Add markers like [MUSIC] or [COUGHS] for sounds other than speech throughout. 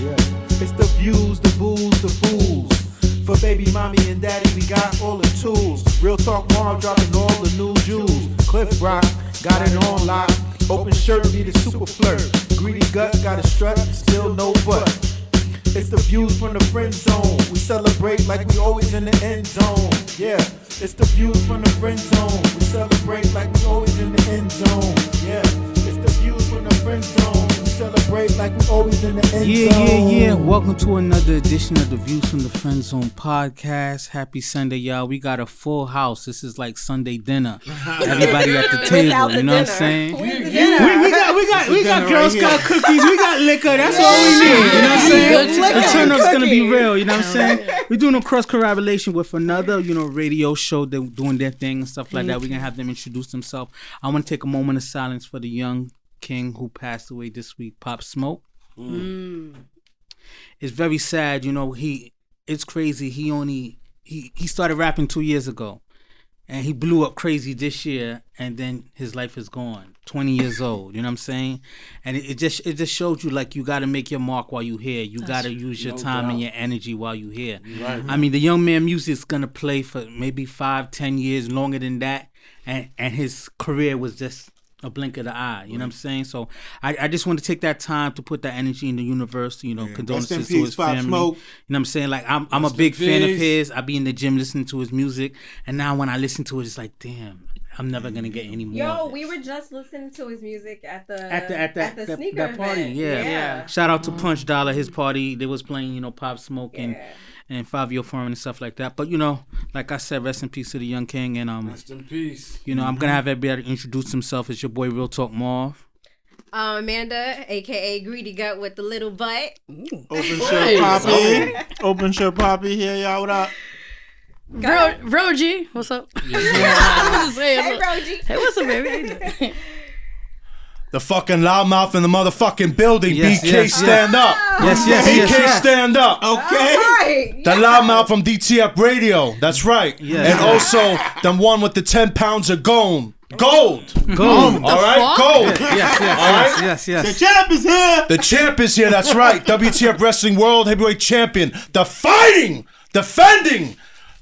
Yeah. It's the views, the booze, the fools. For baby mommy and daddy, we got all the tools. Real talk, mom dropping all the new jewels. Cliff Rock, got it on lock. Open shirt, be the super flirt. Greedy gut, got a strut, still no butt. It's the views from the friend zone. We celebrate like we always in the end zone. Yeah, it's the views from the friend zone. We celebrate like we always in the end zone. Yeah, it's the views from the friend zone. We celebrate like we always in the end Yeah, zone. yeah, yeah. Welcome to another edition of the Views from the Friend Zone podcast. Happy Sunday, y'all. We got a full house. This is like Sunday dinner. [LAUGHS] Everybody at the table. The You know what I'm saying? Where's the We, we got we got we got Girl right Scout cookies. We got liquor. That's all we need. You know what I'm saying? The liquor. turn up's gonna be real. You know what I'm saying? We're doing a cross collaboration with another you know radio show. They're doing their thing and stuff like that. We're gonna have them introduce themselves. I want to take a moment of silence for the young king who passed away this week, Pop Smoke. Mm. Mm. It's very sad. You know he. It's crazy. He only he he started rapping two years ago and he blew up crazy this year and then his life is gone 20 years [LAUGHS] old you know what i'm saying and it, it just it just showed you like you got to make your mark while you here you got to use your time and your energy while you here Right. i mean the young man music is gonna play for maybe five ten years longer than that and and his career was just a blink of the eye, you know what I'm saying? So I, I just want to take that time to put that energy in the universe, you know, condolences Rest to his family. Smoke. You know what I'm saying? Like I'm I'm a big in fan of his. I be in the gym listening to his music, and now when I listen to it, it's like, damn, I'm never gonna get any more. Yo, of we were just listening to his music at the at the at that the that, sneaker that party, event. yeah. yeah. Shout out to uh-huh. Punch Dollar, his party. They was playing, you know, Pop Smoke and Yeah. And Fivio Foreign and stuff like that. But you know, like I said, rest in peace to the young king. And um, Rest in peace. you know, I'm gonna have everybody introduce himself. It's your boy Real Talk Marv. Um, Amanda, aka Greedy Gut with the little butt. Open shirt Poppy. Open shirt Poppy here, y'all. What up? Bro, bro G, what's up? [LAUGHS] I'm just saying, Hey, look. Roji. Hey, what's up, baby? [LAUGHS] How you doing? The fucking loudmouth in the motherfucking building. Yes, BK, yes, stand up. Yes, yes, BK, yes, yes. stand up. Okay. Right. The loudmouth from DTF Radio. That's right. Yes. And also the one with the 10 pounds of gold. Gold. Gold. All right? fuck? Gold. Yes, yes, All right? yes, yes, The champ is here. The champ is here. That's right. [LAUGHS] WTF Wrestling World Heavyweight Champion. The fighting, defending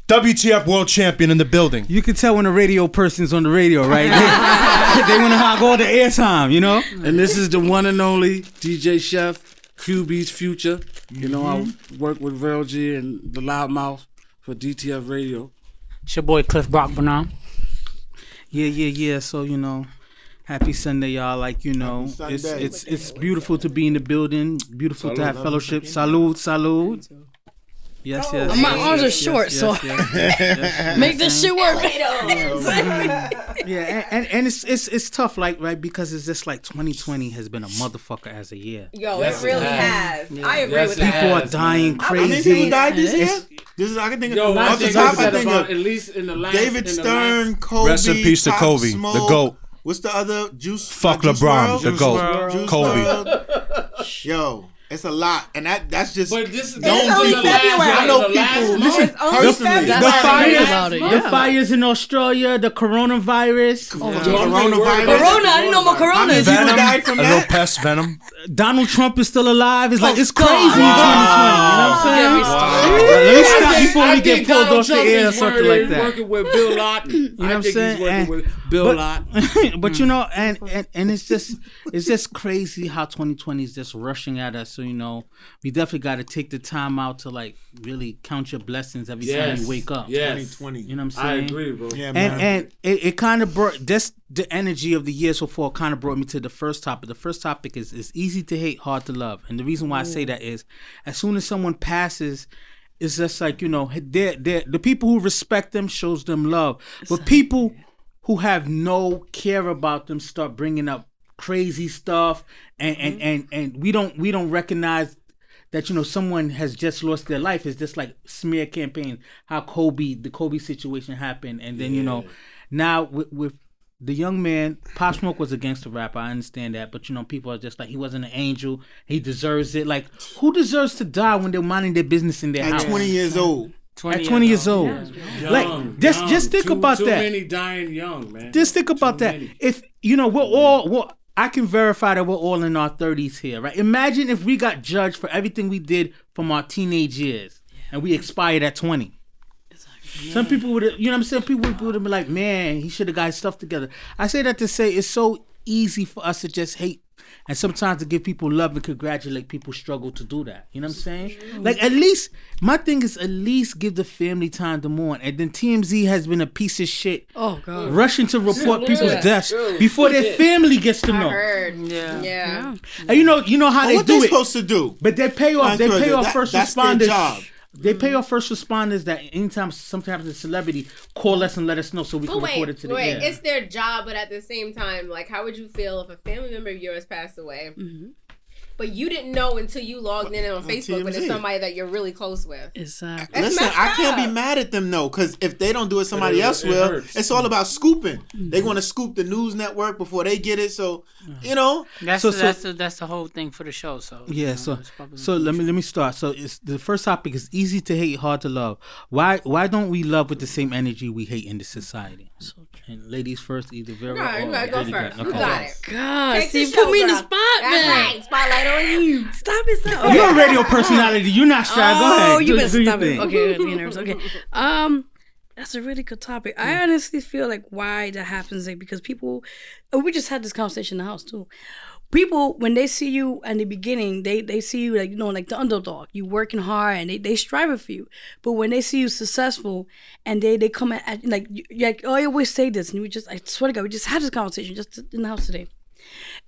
WTF World Champion in the building. You can tell when a radio person's on the radio, right? They, [LAUGHS] they want to hog all the airtime, you know. And this is the one and only DJ Chef, QB's Future. You know, I mm-hmm. work with Veryl G and the Loudmouth for DTF Radio. It's your boy Cliff Brock Bonham. Yeah, yeah, yeah. So you know, happy Sunday, y'all. Like you know, it's it's it's beautiful to be in the building. Beautiful to have fellowship. Salud, salud. Yes, oh. yes. My yes, arms yes, are yes, short, yes, so- yes, yes, yes. [LAUGHS] Make this shit work. [LAUGHS] [LAUGHS] Yeah, and, and, and it's it's it's tough, like right, because it's just like 2020 has been a motherfucker as a year. Yo, Yes, it really it has. I agree Yes, with that. People are dying man. How many crazy. people died this year? This is I can think of I off the top. I think of at least in the last David Stern, Kobe. Rest in peace to Kobe, the GOAT. What's the other Juice? Fuck LeBron, the GOAT. Kobe. WRLD. Yo, it's a lot, and that that's just But this, this Don't is only the last, February. I know the last people. month. Listen, personally, The fires, heard about it, the fires in Australia, the coronavirus, Yo, I'm really worried Coronavirus. Corona, I didn't know more How Corona. many people Venom, died from a little pest venom. Donald Trump is still alive. It's like Oh, it's crazy God. in 2020. You know what I'm saying? Get me. Let me stop think- before I we get pulled Donald off the air or something like that. Working with Bill Lawton. know what I I'm saying? working with Bill but, Lawton. [LAUGHS] but you hmm. know, and, and and it's just it's just crazy how 2020 is just rushing at us. So you know, we definitely got to take the time out to like really count your blessings every time you wake up. Yeah, 2020. You know what I'm saying? I saying? agree, bro. Yeah, And man. and it, it kind of brought this the energy of the year so far kind of brought me to the first topic. The first topic is is easy to hate, hard to love. And the reason why I say mm. that is as soon as someone passes it's just like, you know, they're, they're, the people who respect them shows them love. But people who have no care about them start bringing up crazy stuff and, and, mm-hmm. and, and we don't we don't recognize that you know someone has just lost their life. It's just like smear campaign how kobe the kobe situation happened. And then you know now with, with the young man pop smoke was against the rapper. I understand that. But you know people are just like he wasn't an angel. He deserves it. Like who deserves to die when they're minding their business in their house At house? 20 years old. at 20 years old. like Young, just young. just think Too- about too that. many dying young, man. just think about Too that. many. If you know, we're all well. I can verify that we're all in our 30s here, right? Imagine if we got judged for everything we did from our teenage years and we expired at 20. Some people would, you know what I'm saying? People would, would have been like, man, he should have got his stuff together. I say that to say it's so easy for us to just hate and sometimes to give people love and congratulate people struggle to do that. You know what I'm saying? Like at least my thing is at least give the family time to mourn. And then TMZ has been a piece of shit Oh god. rushing to report people's deaths before their family gets to I know. heard. Yeah. Yeah. And you know, you know how they what do they it. supposed to do? But they pay off. They pay off That- first that's their responders. Job. They pay mm-hmm. off first responders that anytime, sometimes a celebrity call us and let us know so we can wait, report it to the wait, air. it's their job, but at the same time, like, how would you feel if a family member of yours passed away, mm-hmm. But you didn't know until you logged in on Facebook, but it's somebody that you're really close with? Exactly. That's Listen, I can't be mad at them though, because if they don't do it, somebody It- else it will. hurts. It's all about scooping. Mm-hmm. They want to scoop the news network before they get it. So, you know, That's So- the, so- that's the, that's the whole thing for the show. So you Yeah, know, so so let me let me start. So it's the first topic is easy to hate, hard to love. Why why don't we love with the same energy we hate in the society? And ladies first, either Vera No, or you gotta go Lady first. Gaga. You got it. God, Take see, you put show, me in the girl. spot, That's man. right. Spotlight on you. Stop it, stop. You're a radio personality. You're not shy. Go ahead. Oh, you do, better do your stop it. thing. Okay, I'm nervous. Okay. Um, that's a really good topic. I honestly feel like why that happens, like because people, and we just had this conversation in the house too. People, when they see you in the beginning, they they see you like you know like the underdog. You working hard and they they striving for you. But when they see you successful and they they come at, at like you, like oh, I always say this, and we just I swear to God, we just had this conversation just in the house today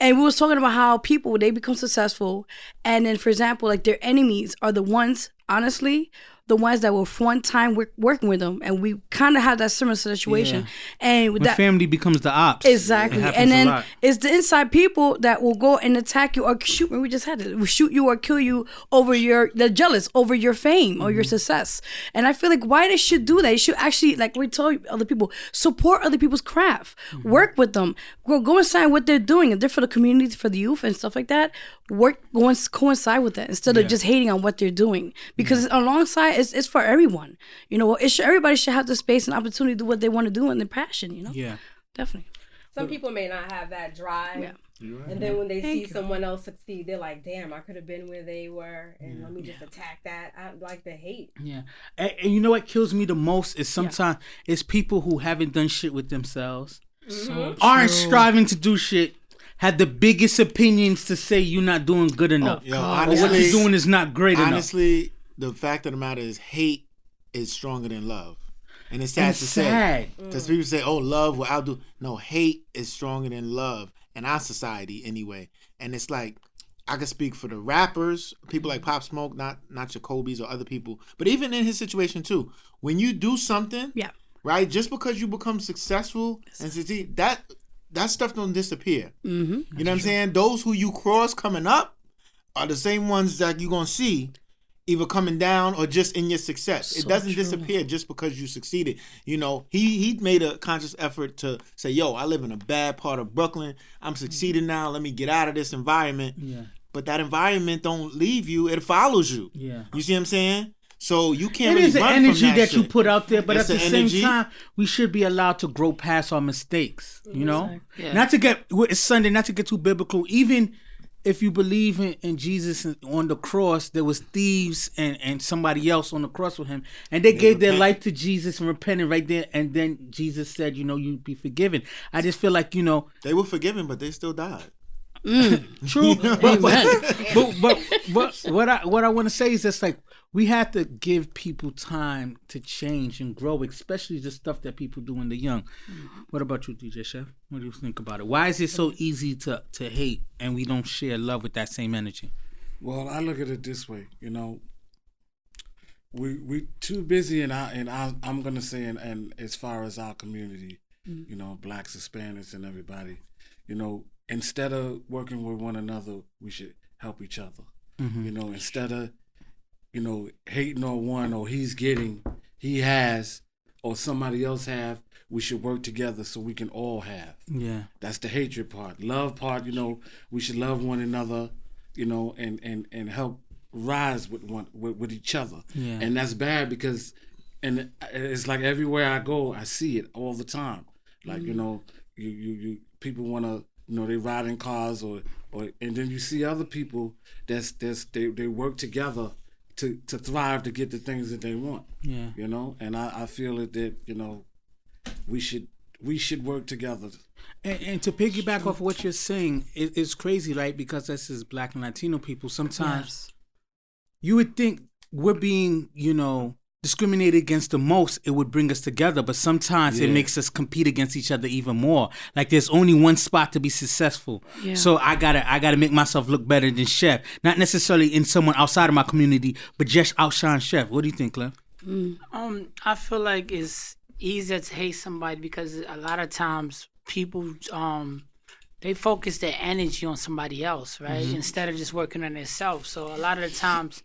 and we was talking about how people they become successful and then for example like their enemies are the ones honestly the ones that were one time work, working with them and we kind of had that similar situation and with When that family becomes the ops. Exactly, and then it's the inside people that will go and attack you or shoot. We just had it. Shoot you or kill you over your. They're jealous over your fame or your Mm-hmm. success. And I feel like why they should do that. You should actually, like we tell other people, support other people's craft, Mm-hmm. work with them, go go inside what they're doing. If they're for the community, for the youth and stuff like that, work go and coincide with that instead of just hating on what they're doing. Because alongside, it's it's for everyone. You know, it should, everybody should have the space and opportunity to do what they want to do and their passion. You know, Yeah. definitely. Some people may not have that drive. Yeah. And then when they Thank see you. someone else succeed, they're like, damn, I could have been where they were. And let me just attack that. I like the hate. Yeah, and, and you know what kills me the most is sometimes it's people who haven't done shit with themselves, mm-hmm. aren't striving to do shit, have the biggest opinions to say you're not doing good oh, enough, yo, or what honestly, you're doing is not great enough. honestly, the fact of the matter is, hate is stronger than love, and it's sad And to it's say. Because people say, "Oh, love will outdo." No, hate is stronger than love in our society, anyway. And it's like I can speak for the rappers, people like Pop Smoke, not not Jacoby's or other people, but even in his situation too. When you do something, Yeah. right, just because you become successful and succeed, that that stuff don't disappear. Mm-hmm. You know what I'm saying? Those who you cross coming up are the same ones that you're gonna see either coming down or just in your success. it doesn't true. disappear just because you succeeded. You know, he he made a conscious effort to say, "Yo, I live in a bad part of Brooklyn. I'm succeeding now. Let me get out of this environment." Yeah. But that environment don't leave you; it follows you. Yeah. You see what I'm saying? So you can't. It really is an run from energy that, you put out there, but It's at the an same energy. time, we should be allowed to grow past our mistakes. You know, Yeah. not to get it's Sunday, not to get too biblical. Even if you believe in, in Jesus on the cross, there was thieves and, and somebody else on the cross with him, and they, gave their life to Jesus and repented right there. And then Jesus said, "You know, you'd be forgiven." I just feel like you know, They were forgiven, but they still died. [LAUGHS] True, but, but, but but but what I what I want to say is just like we have to give people time to change and grow, especially the stuff that people do when they're young. What about you, DJ Chef? What do you think about it? Why is it so easy to to hate and we don't share love with that same energy? Well, I look at it this way, you know. We we too busy, and I and I, I'm gonna say, and, and as far as our community, you know, blacks, Hispanics, and everybody, you know, instead of working with one another, we should help each other. Mm-hmm. You know, instead of you know hating on one or he's getting, he has, or somebody else have, we should work together so we can all have. Yeah, That's the hatred part. Love part, you know, we should love one another, you know, and and and help rise with one with, with each other. Yeah. And that's bad because and it's like everywhere I go, I see it all the time. Like, you mm. know, you you, you people want to you know they ride in cars or or and then you see other people that's that's they, they work together to to thrive to get the things that they want Yeah. you know and i i feel that that you know we should we should work together And, and to piggyback off what you're saying, it, it's crazy, right? Because this is Black and Latino people. Sometimes Yes. you would think we're being, you know, discriminated against the most. It would bring us together, but sometimes it makes us compete against each other even more. Like there's only one spot to be successful, Yeah. so I gotta, I gotta make myself look better than Chef. Not necessarily in someone outside of my community, but just outshine Chef. What do you think, Cliff? Um, I feel like it's easier to hate somebody because a lot of times people um they focus their energy on somebody else, right? Instead of just working on themselves. So a lot of the times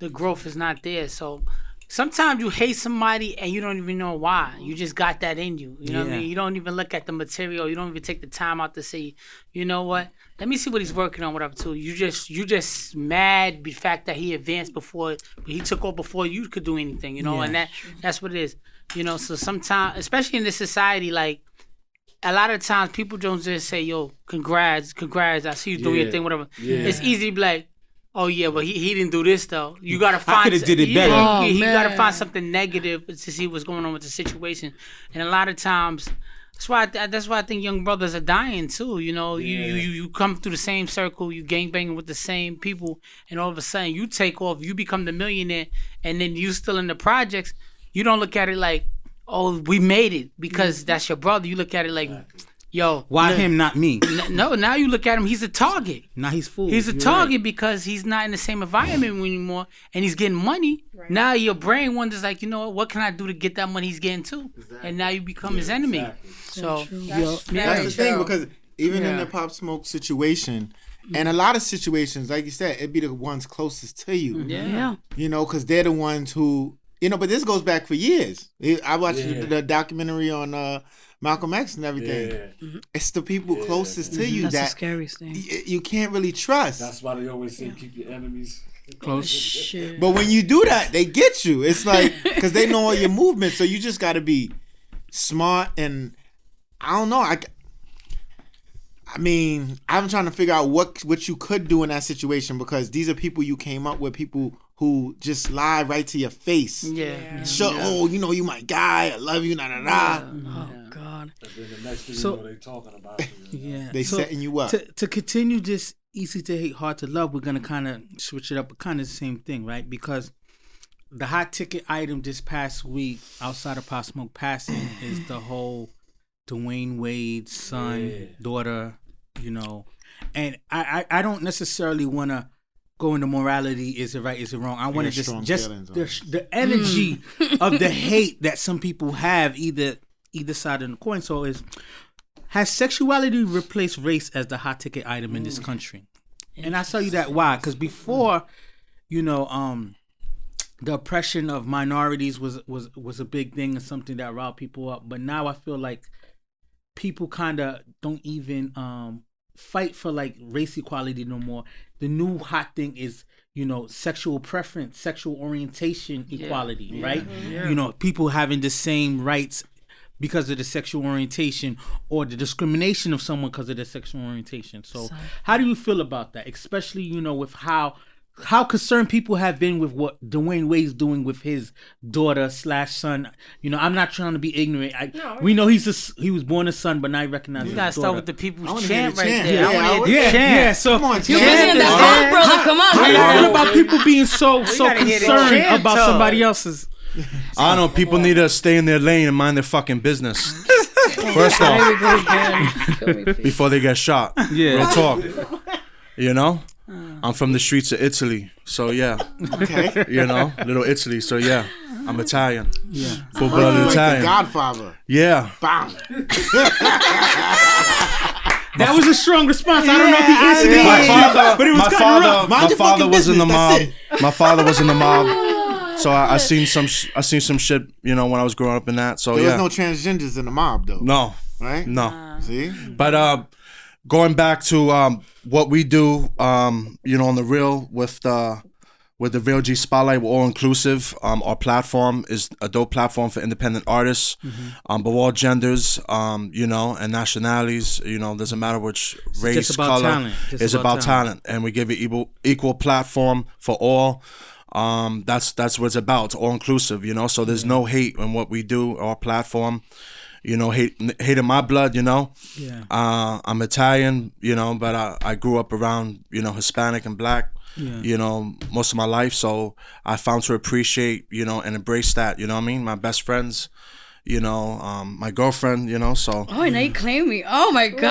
the growth is not there. So sometimes you hate somebody and you don't even know why. You just got that in you. You know what I mean? You don't even look at the material. You don't even take the time out to say, you know what? Let me see what he's working on, whatever too. You just you just mad the fact that he advanced before he took off before you could do anything, you know, and that that's what it is. You know, so sometimes especially in this society, like a lot of times people don't just say, "Yo, congrats, congrats, I see you doing your thing, whatever." Yeah. It's easy to be like, "Oh yeah, but he, he didn't do this though." You gotta find. I coulda did it yeah, better. Oh, you, you gotta find something negative to see what's going on with the situation, and a lot of times. That's why. I that's why I think young brothers are dying too. You know, you, you you you come through the same circle, you gang banging with the same people, and all of a sudden you take off, you become the millionaire, and then you still in the projects. You don't look at it like, oh, we made it because mm-hmm. that's your brother. You look at it like, yo, Why no- him, not me? No, now you look at him, he's a target. Now he's fool. He's a You're target because he's not in the same environment anymore and he's getting money. Now your brain wonders like, you know what, what can I do to get that money he's getting too? And now you become his enemy. So Yo, That's the thing because even in the pop smoke situation, and a lot of situations, like you said, it'd be the ones closest to you. Yeah. You know, because they're the ones who you know. But this goes back for years. I watched the, the documentary on uh, Malcolm X and everything. yeah mm-hmm. It's the people closest to mm-hmm. you That's the that scariest thing. y- you can't really trust. that's why they always say keep your enemies close. Shit. But when you do that, they get you. It's [LAUGHS] like because they know all your movements, so you just got to be smart and I don't know. I, I mean, I'm trying to figure out what what you could do in that situation because these are people you came up with, people who just lie right to your face. yeah. Sure, oh, you know, you my guy. I love you. Nah, nah, nah. Oh God. and then the next thing So- you know they talking about you. [LAUGHS] Yeah. They So, setting you up. To to continue this easy to hate, hard to love, we're gonna kind of switch it up, but kind of the same thing, right? Because the hot ticket item this past week, outside of Pop Smoke passing, [CLEARS THROAT] is the whole Dwyane Wade's son, daughter, you know, and I I, I don't necessarily want to go into morality. Is it right? Is it wrong? I want to just just the, the energy mm. of the [LAUGHS] hate that some people have either either side of the coin. So is has sexuality replaced race as the hot ticket item in this country? And I tell you that why? Because before, you know, um, the oppression of minorities was was was a big thing and something that riled people up. But now I feel like people kind of don't even um fight for like race equality no more. The new hot thing is you know sexual preference, sexual orientation equality, right? You know, people having the same rights because of the sexual orientation or the discrimination of someone because of their sexual orientation. So, how do you feel about that? Especially, you know, with how how concerned people have been with what Dwyane Wade's doing with his daughter slash son. You know, I'm not trying to be ignorant. I, No, we know he's a, he was born a son, but now he recognizes You gotta start with the people's I chant right chant. there. Yeah, I I wanna would- hear yeah, the chant. yeah. So Come on, you Chance. know, Listen, the Yeah. Hawk brother, come on. how do you man. feel about people being so so gotta hear the concerned about though. somebody else's? I don't know. People need to stay in their lane and mind their fucking business. [LAUGHS] First There we off, go again. Kill me, please. before they get shot. Yeah. Real talk. You know? Uh. I'm from the streets of Italy. So yeah. Okay. You know? Little Italy. So yeah. I'm Italian. Yeah. Full blooded like the Italian. Godfather. Yeah. Bam. [LAUGHS] That was a strong response. I don't know if he answered it, My father, but it was my cutting father, rough. Mind my father fucking was in the mob. My father was in the mob. So I, I [LAUGHS] seen some, sh- I seen some shit, you know, when I was growing up in that. So There yeah, was no transgenders in the mob, though. no, Right? no. See? But uh, going back to um, what we do, um, you know, on the real with the with the Real G Spotlight, we're all inclusive. Um, our platform is a dope platform for independent artists, Mm-hmm. um, but all genders, um, you know, and nationalities. You know, doesn't matter which race, just about color. talent. Just it's about about talent. and we give it equal equal platform for all. Um, that's that's what it's about. It's all inclusive, you know. So there's no hate in what we do. Our platform, you know, hate hate in my blood, you know. Yeah. Uh, I'm Italian, you know, but I, I grew up around, you know, Hispanic and black, Yeah. you know, most of my life. So I found to appreciate, you know, and embrace that, you know what I mean? My best friends, you know, um, my girlfriend, you know, so. Oh, now you claim me. Oh my God.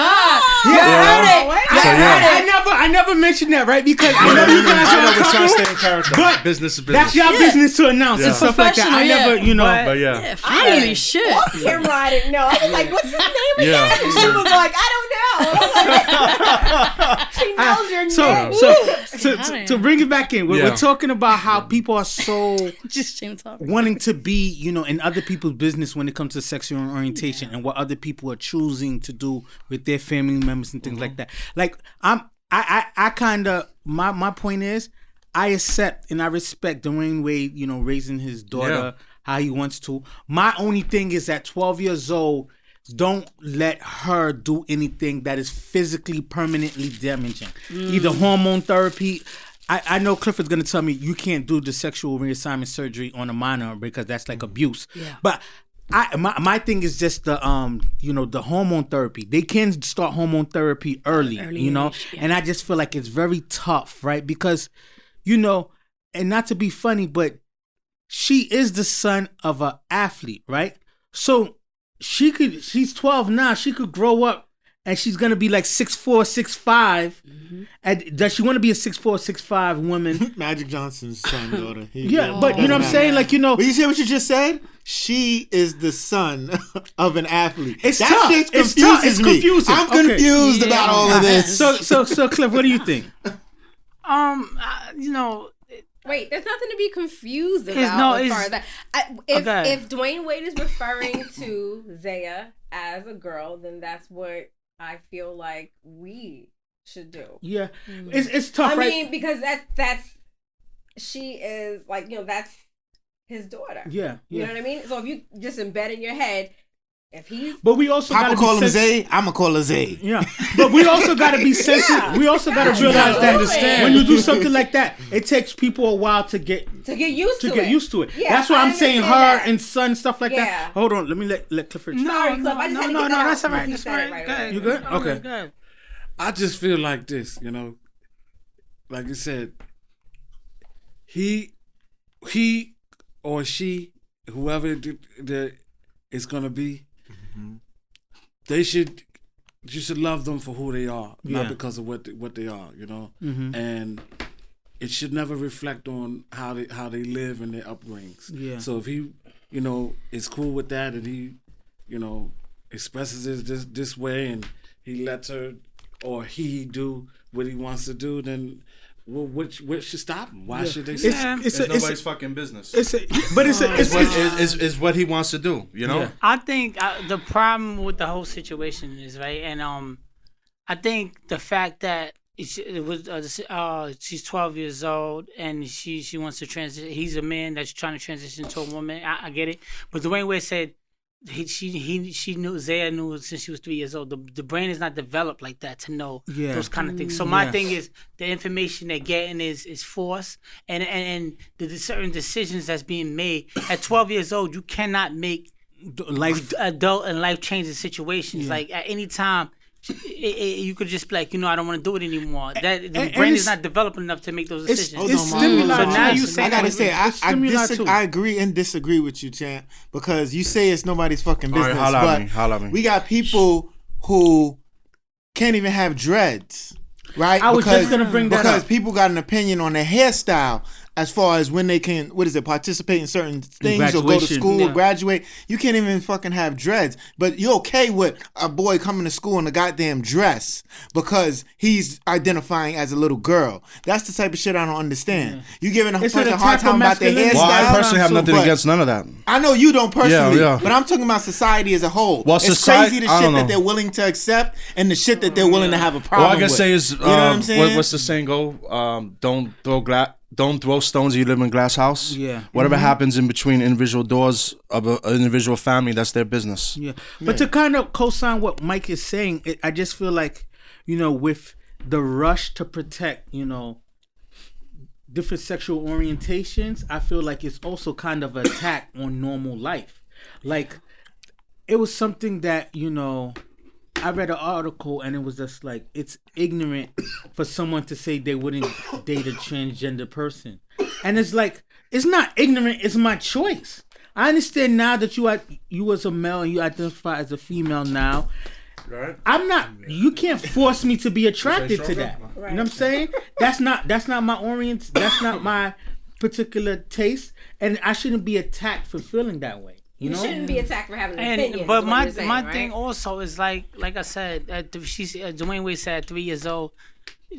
Yeah, I So, heard yeah. I never, I never mentioned that, right? Because I know you guys I know are a we're trying to stay in character. but business is business. that's your business to announce and Yeah. stuff like that. I Professional, never, you know. but yeah. Yeah, finally, shit. Off camera, I didn't know. I was like, "What's his name again?" Yeah. And she was like, "I don't know." I was like, she knows ah, your so, name. so, Ooh. to, to, to bring it back in, we're, Yeah. we're talking about how people are so [LAUGHS] Just wanting to be, you know, in other people's business when it comes to sexual orientation and what other people are choosing to do with their family members and things like mm-hmm. that. Like I'm, I, I, I kind of my my point is, I accept and I respect Dwyane Wade, you know, raising his daughter how he wants to. My only thing is at 12 years old. Don't let her do anything that is physically permanently damaging. Either hormone therapy. I, I know Clifford's gonna tell me you can't do the sexual reassignment surgery on a minor because that's like abuse. Yeah. But I my, my thing is just the um you know the hormone therapy. They can start hormone therapy early, Early you know, age, yeah. and I just feel like it's very tough, right? Because you know, and not to be funny, but she is the son of a athlete, right? So she could she's 12 now, she could grow up and she's gonna be like six four, six five. Mm-hmm. And does she want to be a six four, six five woman? [LAUGHS] Magic Johnson's son, daughter. He- yeah, but you know what I'm Doesn't saying? Like you know, But you see what you just said? She is the son [LAUGHS] of an athlete. It's that tough. shit It's tough. It's me. confusing. I'm Okay. confused Yeah. about all of this. so so so Cliff, what do you think? [LAUGHS] Um, I, you know, Wait, there's nothing to be confused about. It's- no, as far as that. I, if Okay. if Dwyane Wade is referring to Zaya as a girl, then that's what I feel like we should do. Yeah, mm. it's it's tough, I right? mean, because that that's she is like you know that's his daughter. yeah, You know what I mean? So if you just embed in your head, if he's But we also Papa gotta call be him Zay, I'ma call her Zay. Yeah, but we also got to be [LAUGHS] sensitive. We also got to Yeah, realize that absolutely. when you do something like that, it takes people a while to get to get used to to, get it. used to it. Yeah, That's why I I'm saying her that. and son stuff like Yeah. that. Hold on, let me let let Clifford. no, Sorry, no, I just no, no, no, that's all right. That's you all said it right. right Go You good? Go Okay. ahead, go ahead. I just feel like this, you know, like you said, he, he or she, whoever the, the is gonna be, they should, you should love them for who they are, Yeah. not because of what they, what they are, you know, Mhm. and it should never reflect on how they how they live and their upbringings. Yeah. So if he, you know, is cool with that and he, you know, expresses it this this way and he lets her or he do what he wants to do, then well, what what should stop him? Why should they It's, stop? it's, It's a, it's, nobody's a, fucking business. it's a, but it's a, it's, It's what, it's, is, is, is what he wants to do, you know? Yeah. I think uh, the problem with the whole situation is right, and um, I think the fact that it's, it was uh, uh, she's twelve years old and she she wants to transition. He's a man that's trying to transition to a woman. I, I get it, but the Dwyane Wade said. He, she he she knew Zaya knew since she was three years old. The the brain is not developed like that to know Yeah. those kind of things. So my Yeah. thing is the information they're getting is is force and and, and the, the certain decisions that's being made [COUGHS] at 12 years old. You cannot make life. adult and life changing situations. Like at any time, it, it, you could just be like, you know, I don't want to do it anymore. That the and- and brain is not developed enough to make those It's, decisions. it's on, stimuli. Mom. So now you say- I gotta say, I, I, dis- I agree and disagree with you, champ, because you say it's nobody's fucking All right, business, holla at but me, holla at me. we got people who can't even have dreads, right? I was just gonna bring that because up. people got an opinion on their hairstyle as far as when they can, what is it, participate in certain things or go to school Yeah. or graduate. You can't even fucking have dreads, but you're okay with a boy coming to school in a goddamn dress because he's identifying as a little girl. That's the type of shit I don't understand. You giving a It's an person a hard time about their masculinity. hairstyle. Well, I personally have nothing against none of that. I know you don't personally, Yeah, yeah. but I'm talking about society as a whole. Well, it's society- crazy the shit that they're willing to accept and the shit that they're willing to have a All problem I can with. say is, you know what um, I'm saying? Is, what's the saying go? Um, don't throw gla- don't throw stones. You live in a glass house. Yeah. Whatever mm-hmm. happens in between individual doors of a, an individual family, that's their business. Yeah, but to kind of co-sign what Mike is saying, it, I just feel like you know, with the rush to protect, you know, different sexual orientations, I feel like it's also kind of an attack on normal life. Like, it was something that you know. I read an article and it was just like it's ignorant for someone to say they wouldn't date a transgender person, and it's like it's not ignorant; it's my choice. I understand now that you are you was a male and you identify as a female now. Right. I'm not. You can't force me to be attracted to that. You know what I'm saying? That's not. That's not my orient. That's not my particular taste, and I shouldn't be attacked for feeling that way. You You know? shouldn't be attacked for having an And opinion. but my saying, my right? thing also is like like I said, at the, she's uh, Dwyane Wade said at three years old,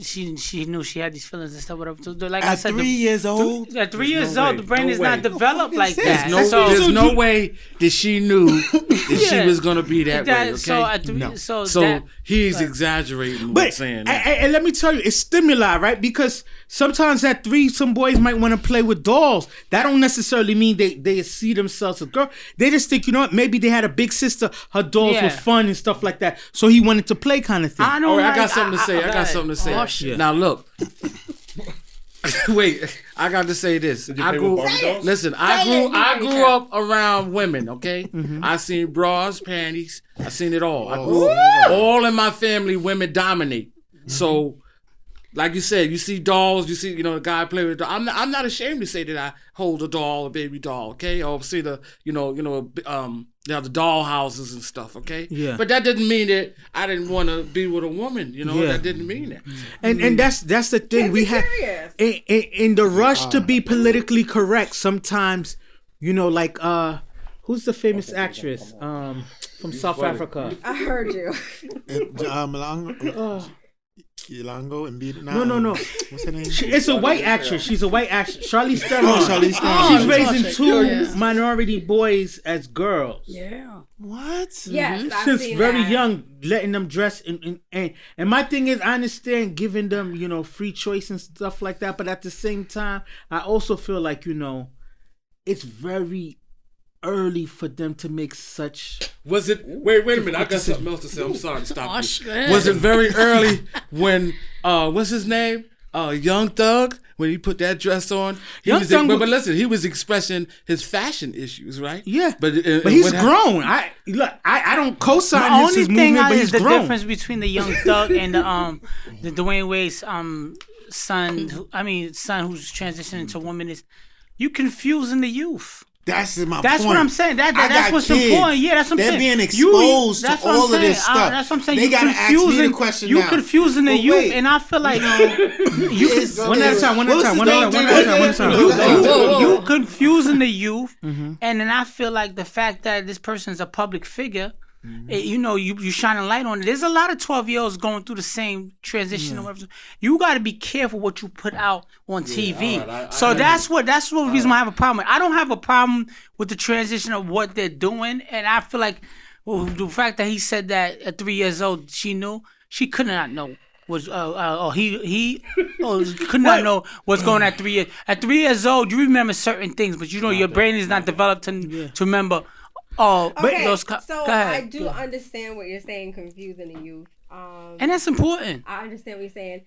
she she knew she had these feelings and stuff. Whatever. So, like I At said, three the, years old, at three There's years no old, way. the brain No is way. not developed like that. No, so, there's no way that she knew that Yeah. she was gonna be that, that- way. Okay. so at three, so, So that, he's exaggerating But with saying and, that. and- and let me tell you, it's stimuli, right? Because sometimes at three, some boys might want to play with dolls. That don't necessarily mean they they see themselves as girl. They just think, you know what? Maybe they had a big sister. Her dolls Yeah. were fun and stuff like that. So he wanted to play, kind of thing. I don't All right, I got something to say. I, go got something to say. Oh, shit. Now look. [LAUGHS] Wait, I got to say this. I grew. with Barbie? Listen, I grew. it, I grew up around women. Okay, Mm-hmm. I seen bras, panties. I seen it all. I grew all in my family. Women dominate. Mm-hmm. So, like you said, you see dolls. You see, you know, the guy play with. Doll. I'm not, I'm not ashamed to say that I hold a doll, a baby doll. Okay, or see the, you know, you know, um, you know, the doll houses and stuff. Okay. Yeah. But that didn't mean that I didn't want to be with a woman. You know, Yeah. that didn't mean that. and and that's that's the thing we have in, in, in the rush to be politically correct. Sometimes, you know, like uh, who's the famous actress um from South Africa? I heard you. um, Milango, Milango and beat. No, no, no. What's her name? She- It's a white actress. She's a white actress. Charlize oh, Theron. Oh, Charlize Theron. She's Oh, raising two. Yeah. minority boys as girls. Yeah. What? Yes, I've mm-hmm. Since very that. young, letting them dress in, in, and and my thing is, I understand giving them you know free choice and stuff like that, but at the same time, I also feel like you know, it's very early for them to make such. Was it? Wait, wait a minute. I got something else to say. I'm sorry to stop Oh, you. Was it very early when uh what's his name? Uh Young Thug when he put that dress on. He Young was Thug but, but listen, he was expressing his fashion issues, right? Yeah, But uh, but he's grown. I look, I, I don't co-sign The this only his thing movement, I- but is he's the grown. difference between the young thug and the um the Dwyane Wade's um son. who- I mean, son who's transitioning to woman is you confusing the youth. That's my point. That's point. what I'm saying. That, that that's what's kids. important. Yeah, that's what I'm saying. They're being You- exposed that's to all of this saying. I- stuff. that's what I'm saying. They you gotta ask me the question You now. confusing the youth, and I feel like [LAUGHS] [LAUGHS] you Is- One at a time. One at a time. One at a time. One at a time. One at a time. You- you, you- you confusing the youth, Mm-hmm. and then I feel like the fact that this person's a public figure, Mm-hmm. you know, you you shine a light on it. There's a lot of twelve year olds going through the same transition. whatever. You got to be careful what you put out on TV. all right, I- so I- that's what that's what the reason why I have a problem. with. I don't have a problem with the transition of what they're doing, and I feel like well, the fact that he said that at three years old she knew she could not know. Was uh, uh oh he he oh [LAUGHS] could not know what's going on at three years at three years old you remember certain things but you know your brain is not developed to to remember oh but Okay, those co- so go ahead. I do understand what you're saying, confusing the youth. Um, and that's important I understand what you're saying,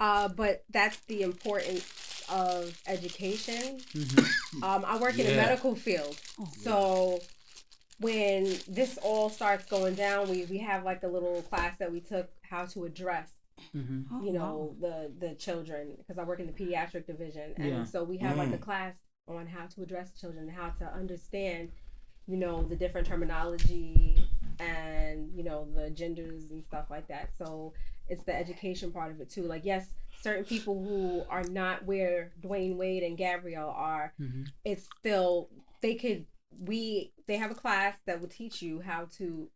uh, but that's the importance of education. Mm-hmm. Um, I work in the medical field, Oh, so when this all starts going down, we we have like a little class that we took how to address. Mm-hmm. You know the the children because I work in the pediatric division, and Yeah. so we have like a class on how to address children, how to understand you know the different terminology and you know the genders and stuff like that. So it's the education part of it too. Like yes certain people who are not where dwyane wade and gabrielle are mm-hmm. it's still they could we they have a class that will teach you how to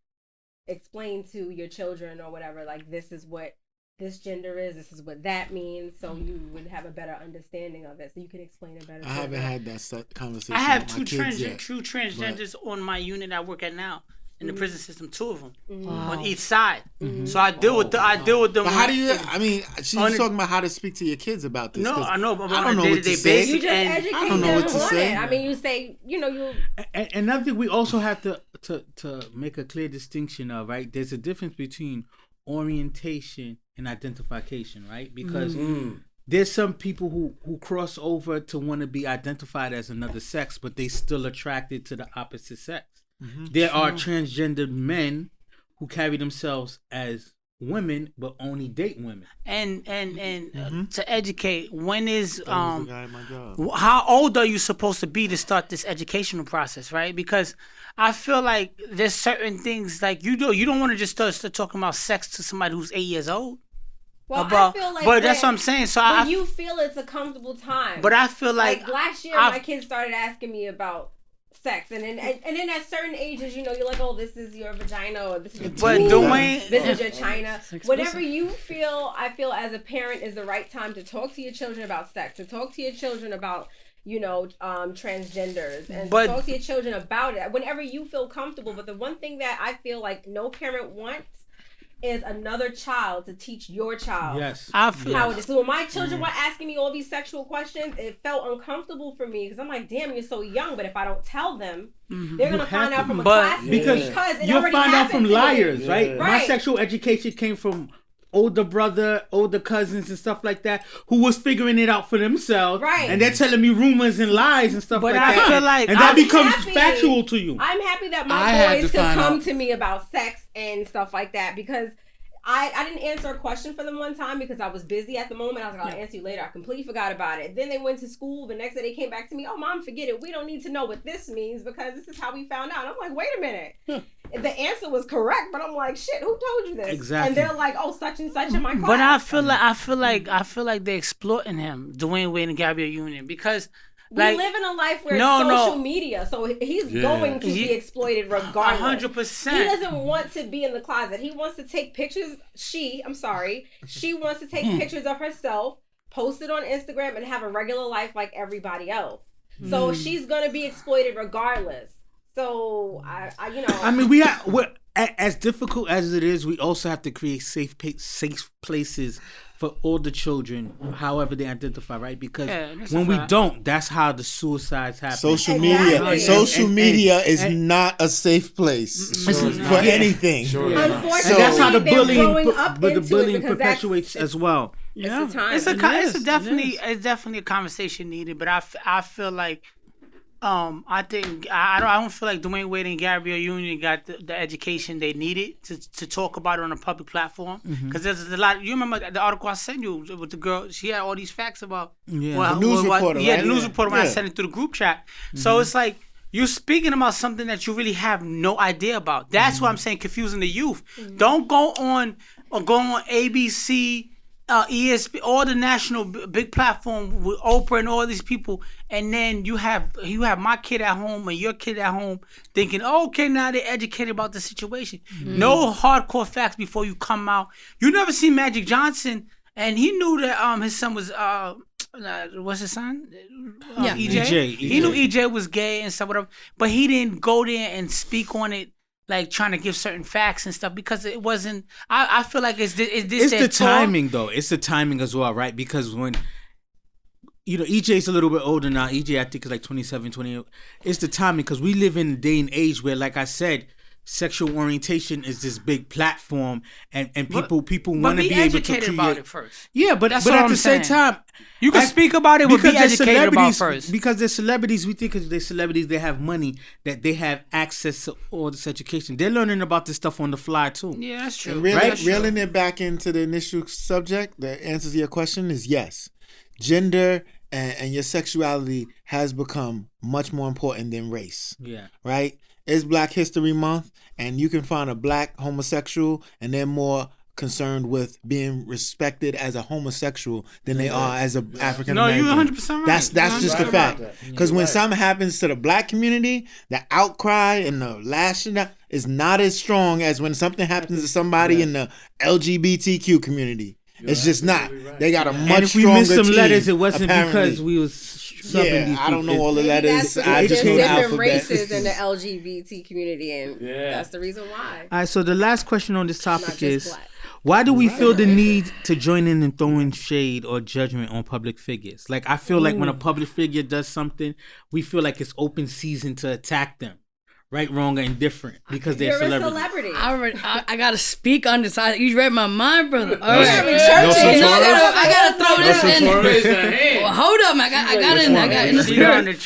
explain to your children or whatever like this is what this gender is this is what that means so mm. you would have a better understanding of it so you can explain it better I haven't them. had that set conversation. I have with two my kids trans yet. true transgenders on my unit I work at now in the mm. prison system, two of them mm-hmm. on each side. Mm-hmm. So I deal with the, I deal with them. But how do you? I mean, she's On talking about how to speak to your kids about this. No, 'cause I know, but I don't know what day-to-day say. You just And- educate I don't know what to say. it. I mean, you say, you know, you And another thing we also have to, to to make a clear distinction of right. There's a difference between orientation and identification, right? Because there's some people who who cross over to want to be identified as another sex, but they still attracted to the opposite sex. There are transgender men who carry themselves as women but only date women. and and and uh, to educate. When is That was um the guy at my job. How old are you supposed to be to start this educational process right because i feel like there's certain things like you do you don't want to just start, start talking about sex to somebody who's eight years old well, about I feel like but that's what i'm saying so when i you feel it's a comfortable time. but i feel like, like, last year, I've- my kids started asking me about sex, and then and, and then at certain ages, you know, you're like, oh, this is your vagina, or this is your but tube, Dwayne, eh, this is your china. Whatever you feel, I feel as a parent is the right time to talk to your children about sex, to talk to your children about you know um, transgenders, and But- talk to your children about it whenever you feel comfortable. But the one thing that I feel like no parent wants is another child to teach your child Yes. I feel how it is. So when my children Mm. were asking me all these sexual questions, it felt uncomfortable for me because I'm like, damn, you're so young. But if I don't tell them, they're gonna You find to. out from a But- classmate because because it you'll already find out from happened to me. liars, right? Yeah. My sexual education came from older brother, older cousins, and stuff like that, who was figuring it out for themselves, Right. And they're telling me rumors and lies and stuff But like I that, feel like and that I'm becomes happy- factual to you. I'm happy that my had boys to could come out- to me about sex and stuff like that because I, I didn't answer a question for them one time because I was busy at the moment. I was like, I'll answer you later. I completely forgot about it. Then they went to school. The next day they came back to me. Oh, mom, forget it. We don't need to know what this means because this is how we found out. I'm like, wait a minute. Hmm. the answer was correct, but I'm like, shit, who told you this? Exactly. And they're like, oh, such and such in my class. But I feel like I feel mm-hmm. like I feel like they're exploiting him, Dwyane Wade and Gabrielle Union, because we like live in a life where No, it's no. social media, so he's Yeah. going to be exploited regardless. hundred percent. He doesn't want to be in the closet. He wants to take pictures. She, I'm sorry, she wants to take hmm. pictures of herself, post it on Instagram, and have a regular life like everybody else. So hmm. she's gonna be exploited regardless. So I, I you know, I mean, we have we're, a- as difficult as it is, we also have to create safe safe places for all the children, however they identify, right? Because Yeah, when we don't, that's how the suicides happen. Social media, And- social and- media and- is and- not a safe place It's for not. anything. unfortunately, and that's how the bullying, up but the bullying perpetuates as well. Yeah. It's a time. It's a It it's a definitely is. it's definitely a conversation needed, but I, f- I feel like um I think I I don't I don't feel like Dwyane Wade and Gabrielle Union got the, the education they needed to, to talk about it on a public platform Mm-hmm. because there's a lot. You remember the article I sent you with the girl? She had all these facts about Yeah. well, The news what- reporter, Yeah, right? the news reporter when I sent it through the group chat. So it's like. You're speaking about something that you really have no idea about. That's what I'm saying, confusing the youth. Don't go on or go on ABC, uh, ESP, all the national b- big platform with Oprah and all these people, and then you have you have my kid at home and your kid at home thinking, okay, now they're educated about the situation. No hardcore facts before you come out. You never see Magic Johnson, and he knew that um his son was uh. [TSK] Uh, what's his son? Uh, Yeah. EJ. EJ, He knew EJ was gay and stuff, whatever. But he didn't go there and speak on it, like trying to give certain facts and stuff, because it wasn't. I, I feel like it's it's this. It's the talk. timing, though. It's the timing as well, right? Because when you know EJ's a little bit older now. EJ, I think, is like 27, 28. It's the timing because we live in a day and age where, like I said, sexual orientation is this big platform, and and people people want to be be, able to educated create. about it first. Yeah, but That's but all at I'm the same time, You can I- speak about it, but be because they're educated about celebrities- first. Because they're celebrities, we think because they're celebrities, they have money that they have access to all this education. They're learning about this stuff on the fly too. Yeah, that's true. And reeling, That's true. reeling it back into the initial subject, the answers your question is yes. Gender and, and your sexuality has become much more important than race, Yeah. right? It's Black History Month, and you can find a black homosexual, and they're more concerned with being respected as a homosexual than they are as a African American. No, American. you 100% right. That's that's just right a fact. Because when something happens to the black community, the outcry and the lashing out is not as strong as when something happens to somebody in the LGBTQ community. it's just not. They got a much and if we stronger missed some team, letters, it wasn't apparently. because we was subbing these Yeah, I don't know all the Maybe letters. that's I just there's know different races in the [LAUGHS] LGBT community, and Yeah. that's the reason why. All right, so the last question on this topic is black. why do we feel the need to join in and throwing shade or judgment on public figures? Like I feel like when a public figure does something, we feel like it's open season to attack them. Right, wrong, or indifferent because they're You're a celebrities. celebrity. I, already, I, I gotta speak on this. I, you read my mind, brother. All No, right. Every No church Santoro? No, I gotta, I gotta throw No this in. Santoro? Well, hold up, I got, I got in, I got in the You spirit.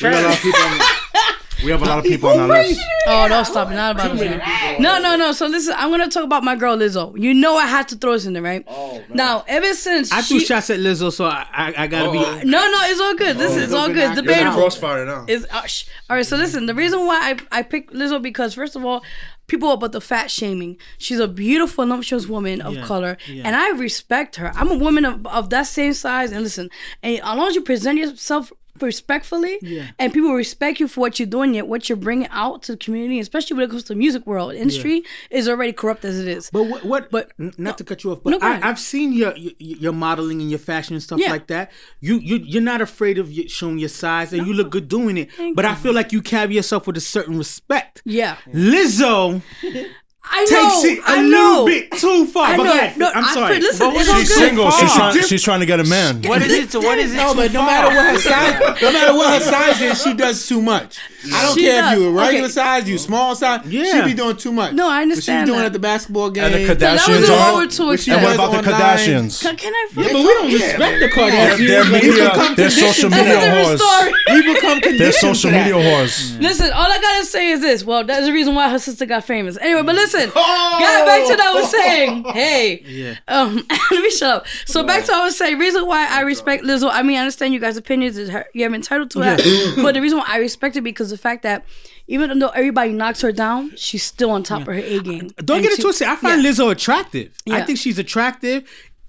The We got a lot of church. people on the, we have a lot of people on our list. Oh, don't stop it. Not about this. No, no, no. So listen, I'm gonna talk about my girl Lizzo. You know I had to throw this in there, right? Oh, Now, ever since I threw she, shots at Lizzo, so I I, I gotta be. no, no, it's all good. This is all good. It's You're in the debatable. crossfire now. Is uh, sh- all right. So listen, the reason why I, I picked Lizzo because first of all, people about the fat shaming. She's a beautiful, voluptuous woman of Yeah, color, yeah. and I respect her. I'm a woman of, of that same size, and listen, and as long as you present yourself respectfully, Yeah. and people respect you for what you're doing, yet what you're bringing out to the community, especially when it comes to the music world, industry is already corrupt as it is. But what? what But- not to cut you off, but No, I, i've seen your, your your modeling and your fashion and stuff Yeah. like that. You you you're not afraid of showing your size, and you look good doing it. but I feel like you carry yourself with a certain respect. yeah, Lizzo [LAUGHS] I know. takes it a I little know. bit too far. I but know. go ahead. No, I'm I sorry. feel- listen, But what it's all she good. Single. She's trying. She's trying to get a man. What is it? What is it? No, too but no matter what her size, [LAUGHS] no matter what her size is, she does too much. [LAUGHS] I don't She care does. if you a regular Okay. size, you small size. Yeah. she be doing too much. No, I What understand she's doing that. at the basketball game. And the that was Kardashians a are. too What she And what extreme. does about the online. Kardashians? Can, can I? Yeah, but we don't respect the Kardashians. They're media. come to They're this- social That's a media different whores. story. People come They're social to that. media whores. Listen, all I gotta say is this. Well, that's the reason why her sister got famous. Anyway, but listen, get back to what I was saying. Hey, Yeah. um, [LAUGHS] let me shut up. So back to what I was saying. Reason why I respect Lizzo. I mean, I understand you guys' opinions. Is her, you have entitled to that. but the reason why I respect it because the fact that even though everybody knocks her down, she's still on top of her A game. Don't And get it twisted. I find yeah. Lizzo attractive. I think she's attractive.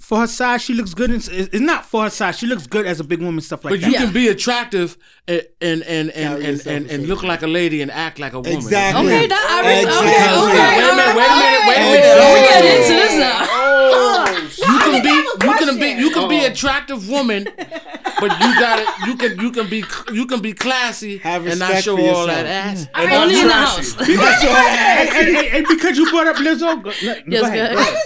For her size, she looks good. In, it's it's not for her size. She looks good as a big woman, stuff like But that. you Yeah. can be attractive and and and and, and, and, and look like a lady and act like a woman. Exactly. Okay, that I res- Exactly. okay, okay. Wait a minute, wait a minute, wait a Let minute. me get into this now. Oh, [LAUGHS] you can be you can be you can be attractive woman, but you got to you can you can be you can be classy Have and not show for all that ass. And Only in the trashy. house. and, and- and- and because you [LAUGHS] brought up Lizzo, go, let- Yes, go ahead. go go ahead. ahead.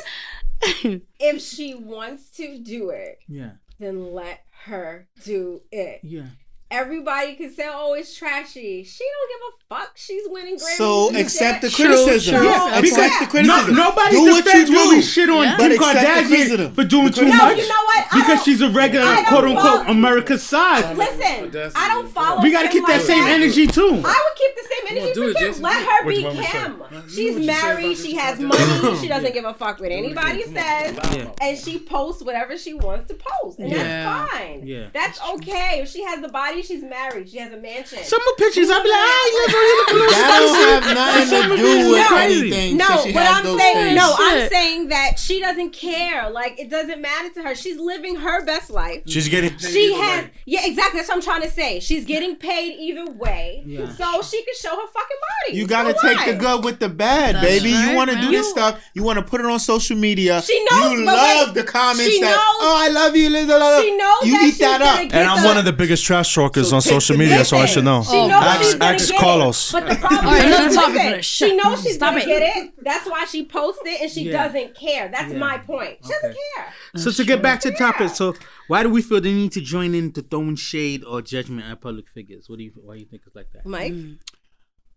[LAUGHS] if she wants to do it, Yeah, then let her do it. yeah. Everybody can say, "Oh, it's trashy." She don't give a fuck. She's winning Grammys. So accept the criticism. true. Yeah, accept the criticism. No, nobody do what defends you do. we shit on Yeah. Kim Kardashian for doing too No, much. you know what? I Because she's a regular, quote unquote, follow- America's size. Listen, I don't follow. We got to keep that like same energy too. I would keep the same energy do for Kim. Jason. Let her be Kim. She's married. She has money. [LAUGHS] She doesn't give a fuck what anybody says, and she posts whatever she wants to post, and that's fine. Yeah. That's okay. If she has the body, she's married. She has a mansion. Some of the pictures, I'll be like, ah, you look, you look a little That don't have nothing to do with is crazy. anything. No, since she but has I'm those saying things. no. I'm saying that she doesn't care. Like it doesn't matter to her. She's living her best life. She's getting. She has, yeah, exactly. That's what I'm trying to say. She's getting paid either way, Yeah. so she can show her fucking body. You gotta So take what? the good with the bad, That's baby. right, you want to do this stuff. You want to put it on social media. She knows, You but love wait, the comments she that. knows- oh, I love you, Liz. blah, blah, blah." She knows You that eat she's that up. And I'm the- one of the biggest trash talkers So on social media, so I should know. She Oh, knows God. she's Ask Carlos. it. But the problem All right, is, another listen, she knows she's Stop gonna it. get it. That's why she posts it, and she Yeah. doesn't care. That's Yeah. my point. She doesn't Okay. care. So to get back to the topic, so why do we feel the need to join in to throwing shade or judgment at public figures? What do you why do you think it's like that? Mike,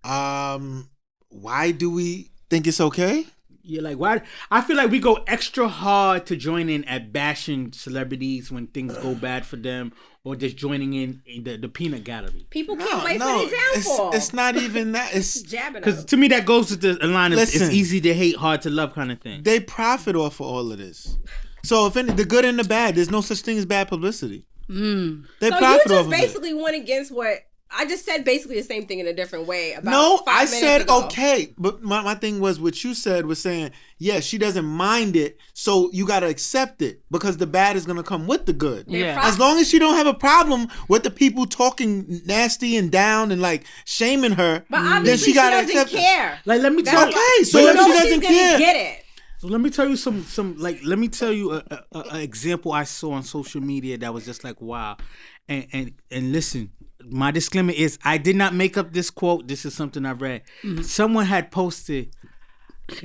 Um, why do we think it's okay? Yeah, like why? I feel like we go extra hard to join in at bashing celebrities when things go [SIGHS] bad for them, or just joining in, in the, the peanut gallery. people can't wait for their it's, downfall. it's not even that. It's [LAUGHS] jabbing Because to me, that goes with the line of Listen. it's easy to hate, hard to love kind of thing. they profit off of all of this. So if any, the good and the bad, there's no such thing as bad publicity. Mm. They So you profit off just of it. basically went against what I just said. Basically the same thing in a different way. About No, five I said ago. okay, but my, my thing was what you said was saying, yeah, she doesn't mind it, so you got to accept it because the bad is going to come with the good. Yeah. As long as she don't have a problem with the people talking nasty and down and like shaming her, But then obviously she she, got to doesn't accept it. care. Like, let me tell why- you. Okay, so She if she doesn't gonna care, get it. So let me tell you some some like let me tell you a, a, a a example I saw on social media that was just like wow, and and and listen. My disclaimer is I did not make up this quote. This is something I've read. Someone had posted,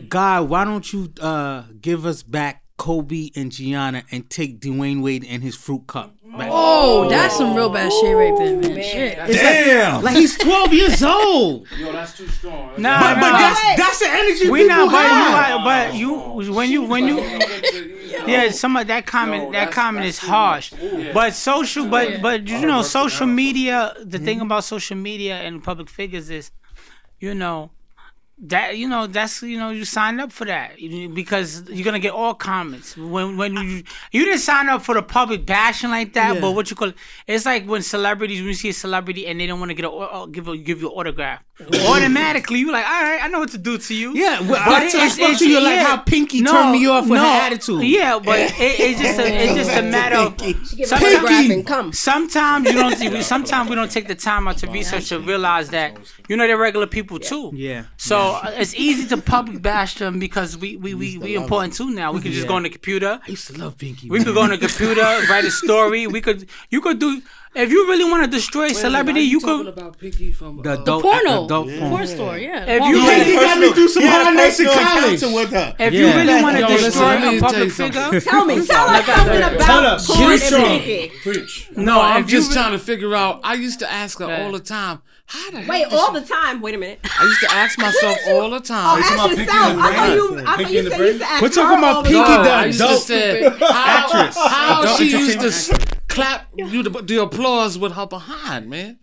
God, why don't you uh give us back Kobe and Gianna and take Dwyane Wade and his fruit cup? Oh, oh, that's some real bad shit right there, man. Shit. Damn. Like he's 12 years old. [LAUGHS] Yo, that's too strong. Nah, But, but nah. that's that's the energy we people not, but you, but you, oh, when you, when you, yeah, some of that comment, that comment is harsh. But social, but but you know, social media. The thing mm-hmm. about social media and public figures is, you know, that you know that's you know you signed up for that because you're gonna get all comments when when you you didn't sign up for the public bashing like that. Yeah. But what you call it's like when celebrities when you see a celebrity and they don't want to get a au- give a, give you an autograph, [LAUGHS] automatically you like all right I know what to do to you. Yeah, well, But I, I it's- spoke it's- to you like yeah. how Pinky No, turned me off with no, her attitude. Yeah, but it, it's just a, it's just a [LAUGHS] matter of She give Sometimes- an autograph and come. sometimes you don't [LAUGHS] sometimes we don't take the time out to research to realize that you know they're regular people too. Yeah. So it's easy to public bash them because we we we, we important too now. We could just go on the computer. I used to love Pinky. We could go on the computer, write a story. We could you could do if you really want to destroy celebrity, you talking could. about Pinky from the uh, adult, Porno. adult form. Porn store, yeah. If you Porn. really- got me through some hard nights in college. with her. If Yeah. you really want to Yo, listen, destroy a tell public figure, [LAUGHS] Tell me, tell us something about us. porn and some. Pinky. No, I'm just trying to figure out. I used to ask her all the time. How the Wait, all she- the time. Wait a minute. I used to ask [LAUGHS] myself you- all the Oh, time. ask yourself. Pinky and the I thought you. I thought you and the said you used to ask We're talking about all the Pinky time. the I used to adult say, how, [LAUGHS] actress. how Adult she used to entertainment clap you the, the applause with her behind, man.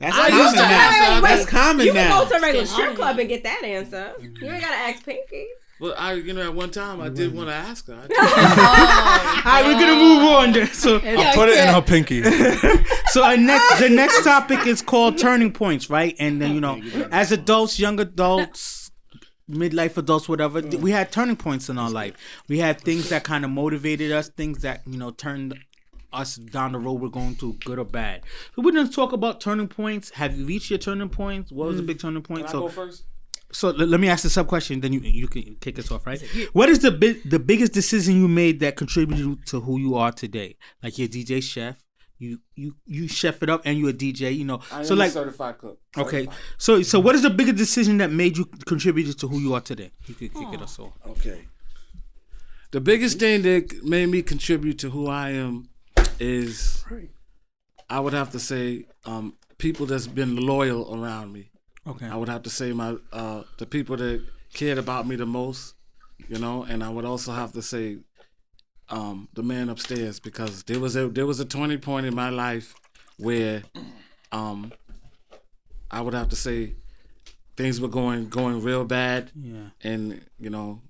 That's I common used to now. ask Wait, That's common You now. can go to a regular strip club and get that answer. You ain't gotta ask Pinky. But I, you know, at one time I did want to ask her. I [LAUGHS] did. All right, we're gonna move on. Then. So, I put it in her pinky. [LAUGHS] so our next, the next topic is called turning points, right? And then you know, as adults, young adults, midlife adults, whatever, th- we had turning points in our life. We had things that kind of motivated us, things that you know turned us down the road we're going to, good or bad. So we're gonna talk about turning points. Have you reached your turning points? What was the mm. big turning point? Can I so go first? So let, let me ask the sub question, then you you can kick us off, right? What is the big the biggest decision you made that contributed to who you are today? Like you're a DJ chef, you you you chef it up, and you're a DJ. You know, I so am like a certified cook. okay, so so what is the biggest decision that made you contributed to who you are today? You could kick it us off. Okay. The biggest thing that made me contribute to who I am is, I would have to say, um, people that's been loyal around me. Okay, I would have to say my uh, the people that cared about me the most, you know, and I would also have to say um, the man upstairs because there was a there was a turning point in my life where um, I would have to say things were going going real bad, yeah, and you know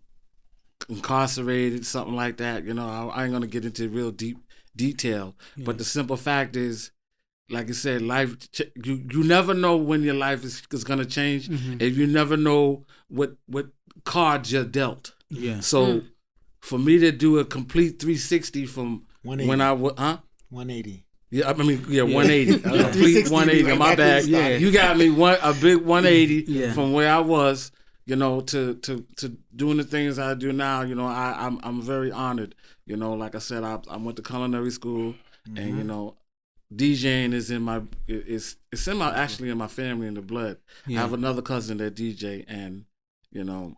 incarcerated something like that. You know, I, I ain't gonna get into real deep detail, but the simple fact is like I said, life you you never know when your life is, is gonna change, mm-hmm. and you never know what what cards you're dealt. yeah. So hmm. for me to do a complete 360 from when I was, huh? 180. Yeah, I mean, yeah, 180, [LAUGHS] a complete 360, 180. My right back bad. to the start. Yeah, you got me one a big 180 Yeah. from where I was, you know, to to to doing the things I do now. You know, I I'm I'm very honored. You know, like I said, I I went to culinary school, and you mm-hmm. know, DJing is in my it's it's in my actually in my family in the blood. I have another cousin that DJ, and you know,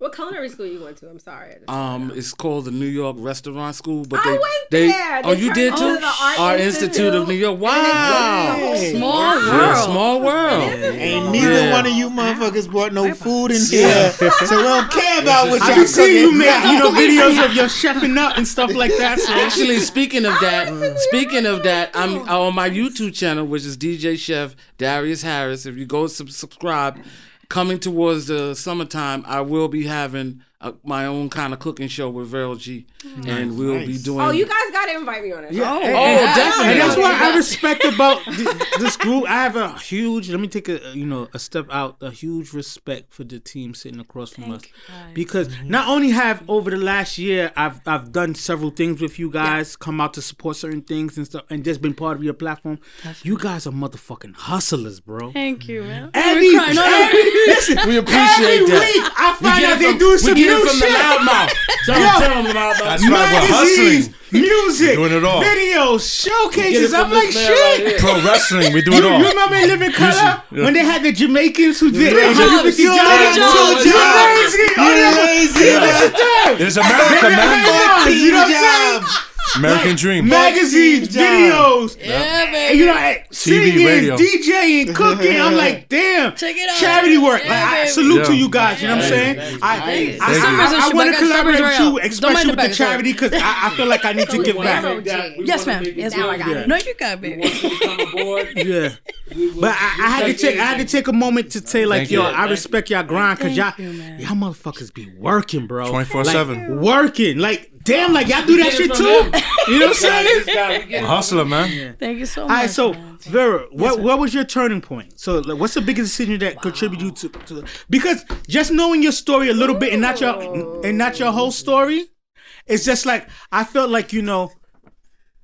What culinary school you went to? I'm sorry. I just- um, it's called the New York Restaurant School. But I they went they there. oh you did turned too. into Art Art Institute. Institute of New York. Wow. Hey. Small Yeah, world. small world. Ain't neither Yeah. one of you motherfuckers brought no food in here, so we don't care about what y'all can see you cooking. make you know [LAUGHS] videos of your chefing up and stuff like that. So [LAUGHS] Actually, speaking of that, speaking of that, I'm on my YouTube channel, which is DJ Chef Darius Harris. If you go sub- subscribe, coming towards the summertime, I will be having uh, my own kind of cooking show with Vero G, and we'll be doing. Oh, you guys got to invite me on it. Yeah, Oh, and, oh, and- definitely. And that's what I respect about th- this group. I have a huge. Let me take a you know a step out. A huge respect for the team sitting across from us, because not only have over the last year I've I've done several things with you guys, come out to support certain things and stuff, and just been part of your platform. You guys are motherfucking hustlers, bro. Thank you, man. Every, crying. No, no. every listen, We appreciate every that. week I find get out they from- doing we some get it new from the shit. loudmouth. [LAUGHS] Tell Yo. them, tell them about That's that. right, we're Magazines, hustling. music, Doing it all. videos, showcases. I'm like this man right shit. here. Pro wrestling, we do You, it all. you remember in Living Color yeah. when they had the Jamaicans who did Three 150 jobs. jobs? Three jobs. You're lazy. Yeah. Yeah. That's. There's America, man. You know what I'm saying? American dream. Magazines, videos, Yeah, and, baby. you know, eh, singing, radio. DJing, cooking. I'm like, damn, Check it out. charity work. Yeah, like, I baby. salute to you guys. You know what I'm saying? I, Hey, I, Summers and I, shit, want to collaborate Summers with you, especially with the the back, sorry. charity, because I, I feel like I need to give back. Yes, ma'am. Yes, Now I ma'am. got it. No, you got it, baby. [LAUGHS] Yeah, but I, I had to take I had to take a moment to say like, Thank yo, you. I respect y'all grind because y'all you, y'all motherfuckers be working, bro. 24/7. Working. Like, damn, like y'all do that shit too. [LAUGHS] You know what I'm saying? Hustler, man. Thank you so much. All right, so man. Vera, what what was your turning point? So, like, what's the biggest decision that contributed you to, to? Because just knowing your story a little bit and not your and not your whole story, it's just like I felt like you know.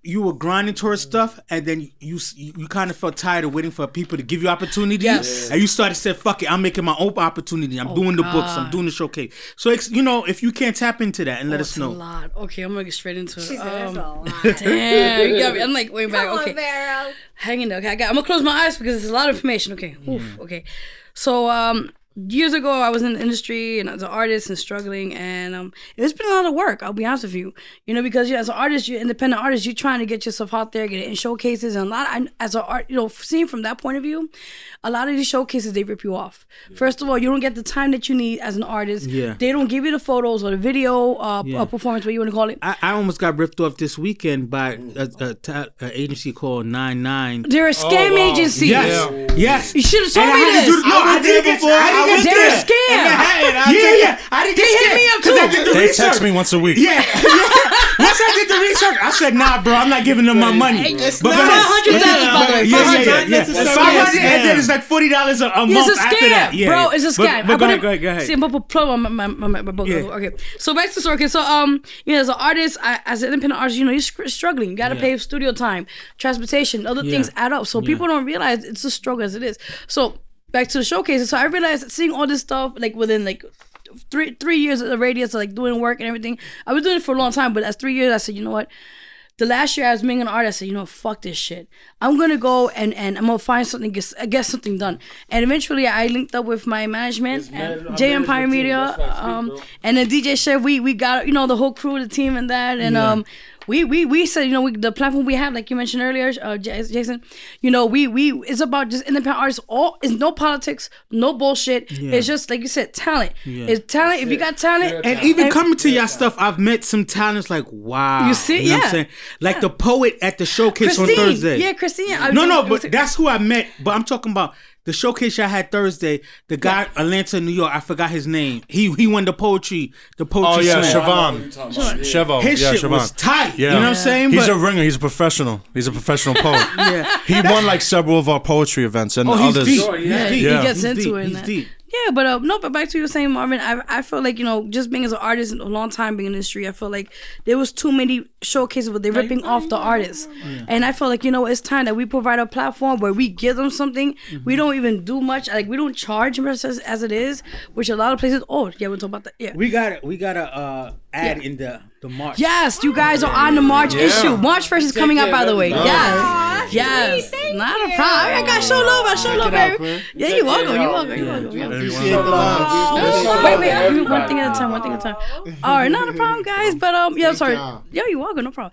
You were grinding towards stuff, and then you you, you kind of felt tired of waiting for people to give you opportunities, Yes. and you started to say, "Fuck it, I'm making my own opportunity. I'm doing the books. I'm doing the showcase." So, it's, you know, if you can't tap into that and let Oh, us it's a know, lot. Okay, I'm gonna get straight into it. She said Um, a lot. [LAUGHS] Damn, you got me. I'm like way back. Come Okay, on, Vero. hanging there. Okay, I got. I'm gonna close my eyes because it's a lot of information. Okay, Oof, okay. So um, years ago, I was in the industry and as an artist and struggling, and um, it's been a lot of work. I'll be honest with you. You know, because you as an artist, you're independent artist, you're trying to get yourself out there, get it in showcases, and a lot. Of, as an art, you know, seeing from that point of view, a lot of these showcases they rip you off. First of all, you don't get the time that you need as an artist. Yeah. They don't give you the photos or the video uh, Yeah. uh performance, what you want to call it. I, I almost got ripped off this weekend by a, a, a agency called Nine Nine. They're a scam agency. Yes, yes. You should have told And me had this. do- no, I did before. I did get They're a scared. scam. Yeah, yeah. I did get They hit scared. me up 'cause I too. did the They research. text me once a week. Yeah, yeah. [LAUGHS] Once I did the research, I said, "Nah, bro, I'm not giving them my money." It's But- not but- $500, by the way. Yeah, yeah, yeah, yeah. It's 500, and then it's like forty dollars a, a It's month a scam, after that. Yeah, bro. It's a scam. But, I'm go gonna- ahead, go ahead, go ahead. See, I'm gonna plug on my, my, my, my, my book. Yeah. Okay, so back to the story. Okay, so um, you know, as an artist, I, as an independent artist, you know, you're struggling. You gotta Yeah. pay studio time, transportation, other Yeah. things add up. So people don't realize it's a struggle as it is. So back to the showcases. So I realized seeing all this stuff like within like three three years of the radius of like doing work and everything. I was doing it for a long time, but as three years, I said, you know what? The last year I was being an artist, I said, you know, fuck this shit. I'm gonna go and, and I'm gonna find something, get, get something done. And eventually I linked up with my management and J Empire Media, um, and then DJ Chef. We we got you know the whole crew, the team, and that, and um. We, we, we said you know we, the platform we have like you mentioned earlier uh, Jason you know we we it's about just independent artists all it's no politics no bullshit it's just like you said talent it's talent if you got talent And even coming to y'all stuff, I've met some talents like wow. You see? know what I'm Yeah. saying? Like the poet at the showcase on Thursday. yeah Christine I- No, no, but that's who I met. But I'm talking about the showcase y'all had Thursday. The guy Atlanta, New York. I forgot his name. He he won the poetry. The poetry. Oh yeah, slam. Siobhan. Chevo. His yeah, shit Siobhan. was tight. Yeah. You know what I'm saying? He's But- a ringer. He's a professional. He's a professional [LAUGHS] poet. Yeah. He won like several of our poetry events and Oh, he's others. deep. Sure, He's yeah. deep. he gets He's into deep. it He's deep. Yeah, but uh, no, but back to you saying, Marvin, I I feel like you know, just being as an artist in a long time being in the industry, I feel like there was too many showcases where they're ripping off the artists, and I feel like you know it's time that we provide a platform where we give them something. Mm-hmm. We don't even do much, like we don't charge much as, as it is, which a lot of places. Oh yeah, we'll talk about that. Yeah. We got it. we got a uh, ad Yeah. in the the March. Yes, you guys are on the March issue. March first is coming out, by the way. Yes, yes, not a problem. I got show love. I show love, baby. Yeah, you welcome. You welcome. You welcome. You welcome. Appreciate the love. Wait, wait, one thing at a time, one thing at a time. All right, not a problem, guys. But um, yeah, Thank sorry. y'all. Yo, you're welcome, no problem.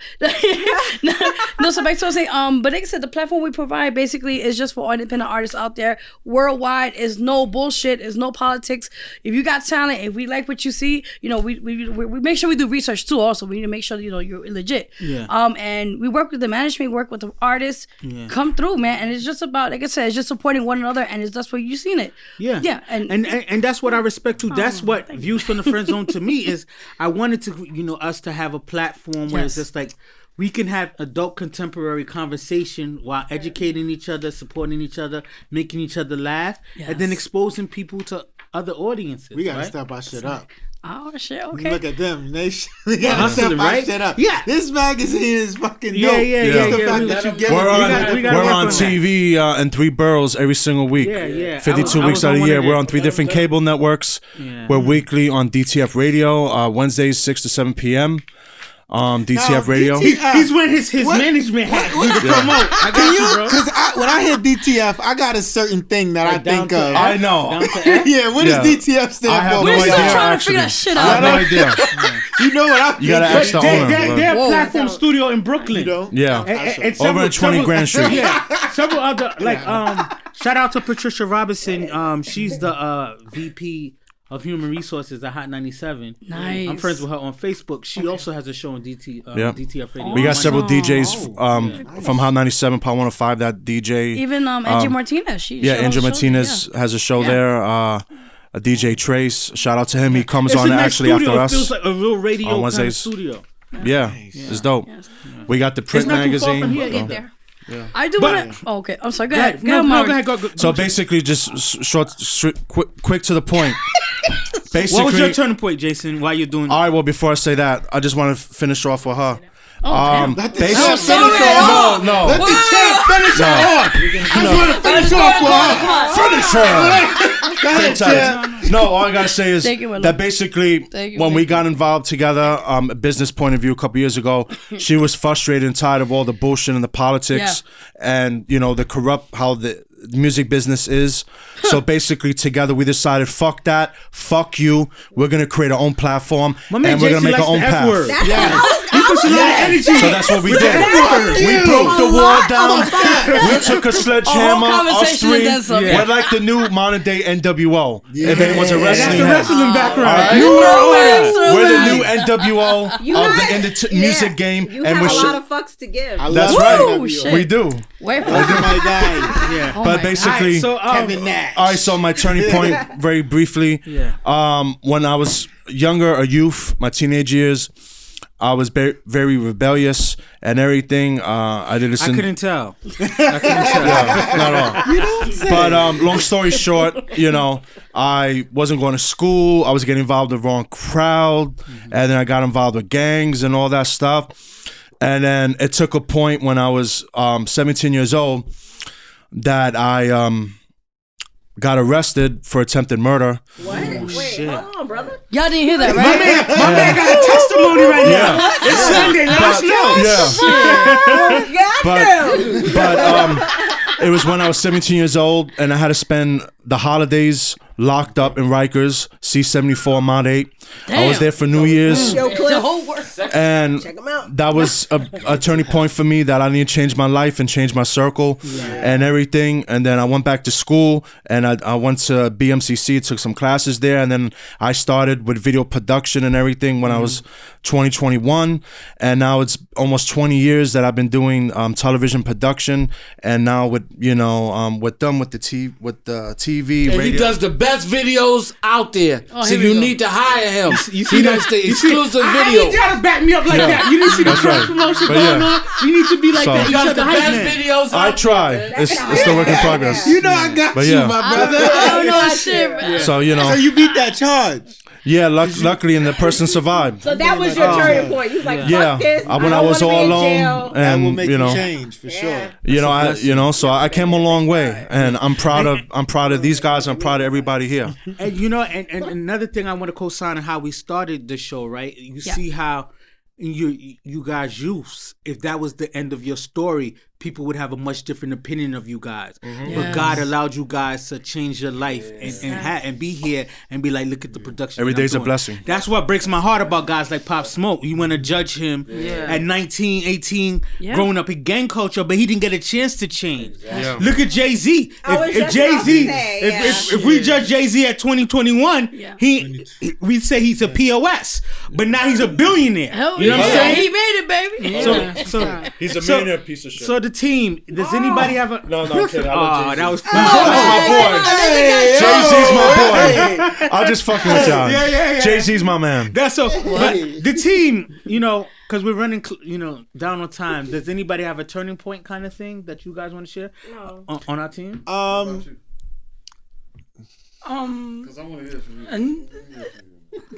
no, [LAUGHS] no, so back to what I was saying. Um, but like I said, the platform we provide basically is just for independent artists out there worldwide. Is no bullshit. Is no politics. If you got talent, if we like what you see, you know, we we we, we make make sure we do research too. Also, we need to make sure you know you're legit. Yeah. Um, and we work with the management, work with the artists. Yeah. Come through, man. And it's just about, like I said, it's just supporting one another, and it's that's what you've seen it. Yeah, Yeah, and- and and, and that's what I respect too. That's Oh, what views from the friend zone to me [LAUGHS] is. I wanted to, you know, us to have a platform where it's just like we can have adult contemporary conversation while educating each other, supporting each other, making each other laugh, and then exposing people to other audiences. We gotta right? step our shit up. Oh shit. Okay. Look at them. They sh- [LAUGHS] we gotta hustling, step right? shit up. Yeah. This magazine is fucking Yeah, dope. yeah, Just yeah, the yeah, fact we- that you we get We're it. on, gotta- we gotta we're on on. TV uh, in three boroughs every single week. Yeah, yeah. 52 was- weeks out of the year. We're on three different cable networks. Yeah. We're weekly on DTF Radio, uh, Wednesdays, 6 to 7 p.m. Um, DTF Now, Radio. DTF He- he's wearing his his What- management hat. what- to promote. I got Can you, you? Because I, when I hear DTF, I got a certain thing that I Like down think of. I know. Down to F? [LAUGHS] yeah, what Yeah. does DTF stand for? no We're still idea, trying to figure that shit I have out. no idea. [LAUGHS] You know what I'm You gotta ask the They, owner. they, but- they're a Whoa. platform studio in Brooklyn. You know? Yeah. And- and- and Over at 20 several- Grand Street. Yeah, several other like um. Shout out to Patricia Robinson. Um, she's the uh VP of Human Resources at Hot 97. Nice. I'm friends with her on Facebook. She also has a show on DT um, Yeah. DTF Radio. We got several Awesome. DJs um, from Hot 97, Power 105, that DJ. Even um, Angie Martinez. She yeah, Angie Angel also- Martinez yeah. has a show Yeah. there. Uh, a DJ Trace. Shout out to him. He comes It's on nice actually studio. after It us. feels like a real radio on kind of Wednesdays. studio. yeah, it's dope. We got the print It's not too far magazine. From here So- either. I do want to. Oh, okay, I'm sorry. Go Go ahead. ahead. Go No, ahead, no, Mark. go ahead. Go, go. So basically, just s- short, quick, quick to the point. basically, [LAUGHS] what was your turning point, Jason? While you're doing all right. Well, before I say that, I just want to finish off with her. Oh, Um, Let the basic- sorry. finish it off. no, Let no, the champ finish it off. I just want to finish off with her. finish her. [LAUGHS] Go ahead, champ. no, all I gotta say is you, that basically you, when we you. got involved together, um, a business point of view a couple years ago, [LAUGHS] she was frustrated and tired of all the bullshit and the politics and you know the corrupt how the music business is. [LAUGHS] So basically, together we decided, fuck that, fuck you. We're gonna create our own platform My man and we're gonna make our own the path. Yeah. He puts a lot of energy. So that's what we did. We broke the wall down. We took a sledgehammer. A whole Us three. and then some. Yeah. We're like the new modern day NWO. If anyone's a Yeah. That's wrestling the wrestling background. Alright. You were We're the new NWO of the in the music game, You and have we're a sh- lot of fucks to give. That's right. We do. Wait, Those are my guys. Yeah. Oh but basically, so um, Kevin Nash. all right. So my turning [LAUGHS] point, very briefly, Yeah. um, when I was younger, a youth, my teenage years, I was very, very rebellious and everything. Uh, I did I listen. couldn't tell. [LAUGHS] I couldn't tell. Yeah, not at all. But um, long story short, you know, I wasn't going to school. I was getting involved with the wrong crowd, and then I got involved with gangs and all that stuff. And then it took a point when I was um, 17 years old that I um, got arrested for attempted murder. What? Wait, shit. hold on, brother. y'all didn't hear that, right? My man got a testimony right now. [LAUGHS] It's Sunday. Let us know. Yeah. but but um, it was when I was 17 years old, and I had to spend the holidays locked up in Rikers, C74 Mod 8. I was there for New Year's, Yo, The Cliff, whole world. and check him out. that was a, a turning point for me that I need to change my life and change my circle and everything. And then I went back to school and I, I went to BMCC, took some classes there. And then I started with video production and everything when I was 20, And now it's almost 20 years that I've been doing um, television production. And now with, you know, um, with them with the, t- with the TV, And radio. he does the best videos out there. Oh, so you go. need to hire him. You he that- does the you see- exclusive ah, I, I video. need y'all to back me up like that. You didn't see the That's cross right. promotion But going yeah. on. You need to be like So- that. You does should the the best man. videos I try. It's, it's still work in progress. You know I got But you, yeah. my brother. I don't know [LAUGHS] shit. man. So, you know. So you beat that charge. Yeah, luck, luckily, and the person survived. So that was your oh, turning point. You was like, fuck Yeah, this. I, when don't I was all alone, jail. That will and make you know, change for sure. you know, I, you know, so I came a long way, and I'm proud of, I'm proud of these guys. I'm proud of everybody here. [LAUGHS] And you know, and, and another thing I want to co-sign on how we started the show, right? You Yeah. see how you you guys use if that was the end of your story, people would have a much different opinion of you guys. Mm-hmm. But God allowed you guys to change your life and and, ha- and be here and be like, look at the production. Every that I'm day's a blessing. That's what breaks my heart about guys like Pop Smoke. You want to judge him Yeah. at 19, 18, Yeah. growing up in gang culture, but he didn't get a chance to change. Yeah. Look at Jay Z. If, if Jay Z, if, yeah. if, if we judge Jay Z at 2021, Yeah. he we say he's a POS, but now he's a billionaire. Hell you know what I'm yeah. saying? He made it, baby. So, Yeah. so, He's a So- millionaire piece of shit. so the team. Does anybody have a? no, no, I'm kidding. I love Oh, Jay-Z. that was. That's my boy. Jay Z's my boy. I'm just fucking with y'all. Yeah, yeah, yeah. Jay Z's my man. That's so. But the team, you know, because we're running, cl- you know, down on time. Does anybody have a turning point kind of thing that you guys want to share No. on, on our team? Um, Um, Because I want to hear from you. an-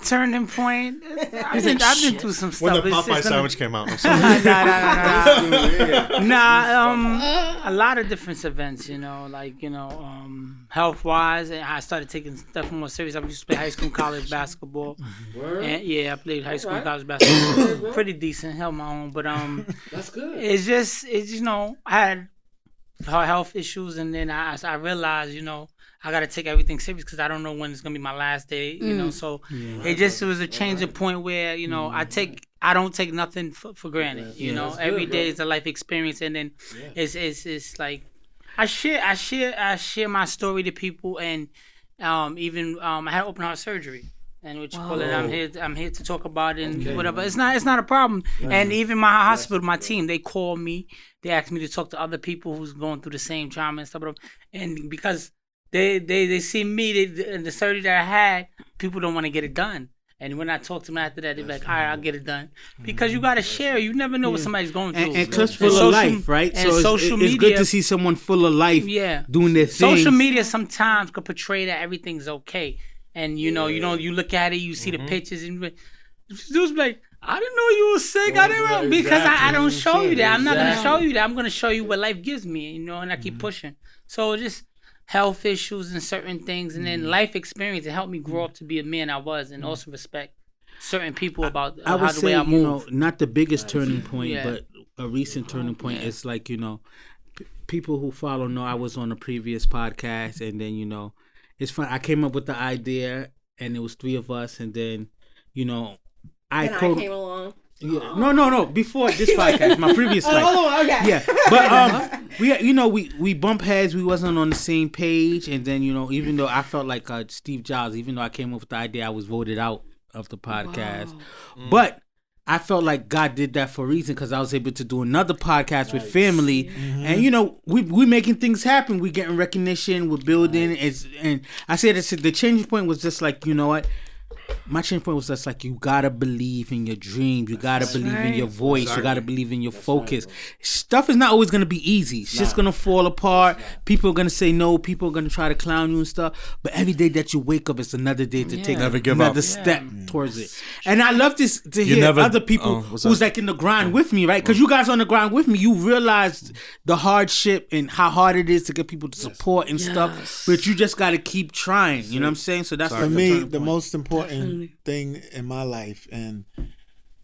turning point. I've been, I've been through some stuff. When the Popeye it's gonna- sandwich came out. [LAUGHS] nah, nah, nah, nah. [LAUGHS] nah, um, a lot of different events, you know, like you know, um, health wise, and I started taking stuff more serious. I used to play high school, college basketball, and yeah, I played high school, and college basketball, [COUGHS] pretty decent, held my own, but um, [LAUGHS] That's good. it's just, it's you know, I had he- health issues, and then I, I realized, you know. I gotta take everything serious because I don't know when it's gonna be my last day, you know. So it just was a changing point where you know I take I don't take nothing for, for granted. You know, every day is a life experience, and then it's it's it's like I share I share I share my story to people, and um even um I had open heart surgery. And what you call it, I'm here. I'm here to talk about it and whatever. It's not. It's not a problem. And even my hospital, my team, they call me. They ask me to talk to other people who's going through the same trauma and stuff. And because they they they see me they, and the surgery that I had, people don't want to get it done. And when I talk to them after that, they're like, "All right, I'll get it done," because you gotta share. You never know what somebody's going through. And, and Cliff's full social- of life, right? And so it's, social it's media, good to see someone full of life Yeah. doing their thing. social media sometimes could portray that everything's okay, and you know, you know, you look at it, you see Mm-hmm. the pictures, and you- dudes be like, "I didn't know you were sick. I didn't know because I, I don't show you that. I'm not gonna show you that. I'm gonna show you what life gives me, you know, and I keep pushing. So just health issues and certain things, and then mm-hmm. life experience. It helped me grow mm-hmm. up to be a man I was, and mm-hmm. also respect certain people about I how would the say, way I you move. know, not the biggest turning point, Yeah. but a recent oh, turning point is like, you know, p- people who follow know I was on a previous podcast, and then, you know, it's fun. I came up with the idea, and it was three of us, and then, you know, I And I came along. Yeah. No, no, no. Before this [LAUGHS] podcast, my previous life. Oh, okay. Yeah, but um, we you know we we bump heads. We wasn't on the same page, and then you know even though I felt like uh, Steve Jobs, even though I came up with the idea, I was voted out of the podcast. But I felt like God did that for a reason because I was able to do another podcast with family, and you know we we making things happen. We getting recognition. We're building. It's and I said it's, the changing point was just like you know what. My change point was just like you gotta believe in your dream, You gotta believe in your voice. You gotta believe in your focus. Stuff is not always gonna be easy. It's just gonna fall apart. People are gonna say no. People are gonna try to clown you and stuff. But every day that you wake up, it's another day to take Never give another up. step mm. towards it. And I love this to You hear never- other people oh, who's like in the grind oh. with me, right? Because oh. you guys on the grind with me. You realize the hardship and how hard it is to get people to support and stuff. But you just gotta keep trying. You know what I'm saying? So that's for like me, turning the point. most important thing in my life, and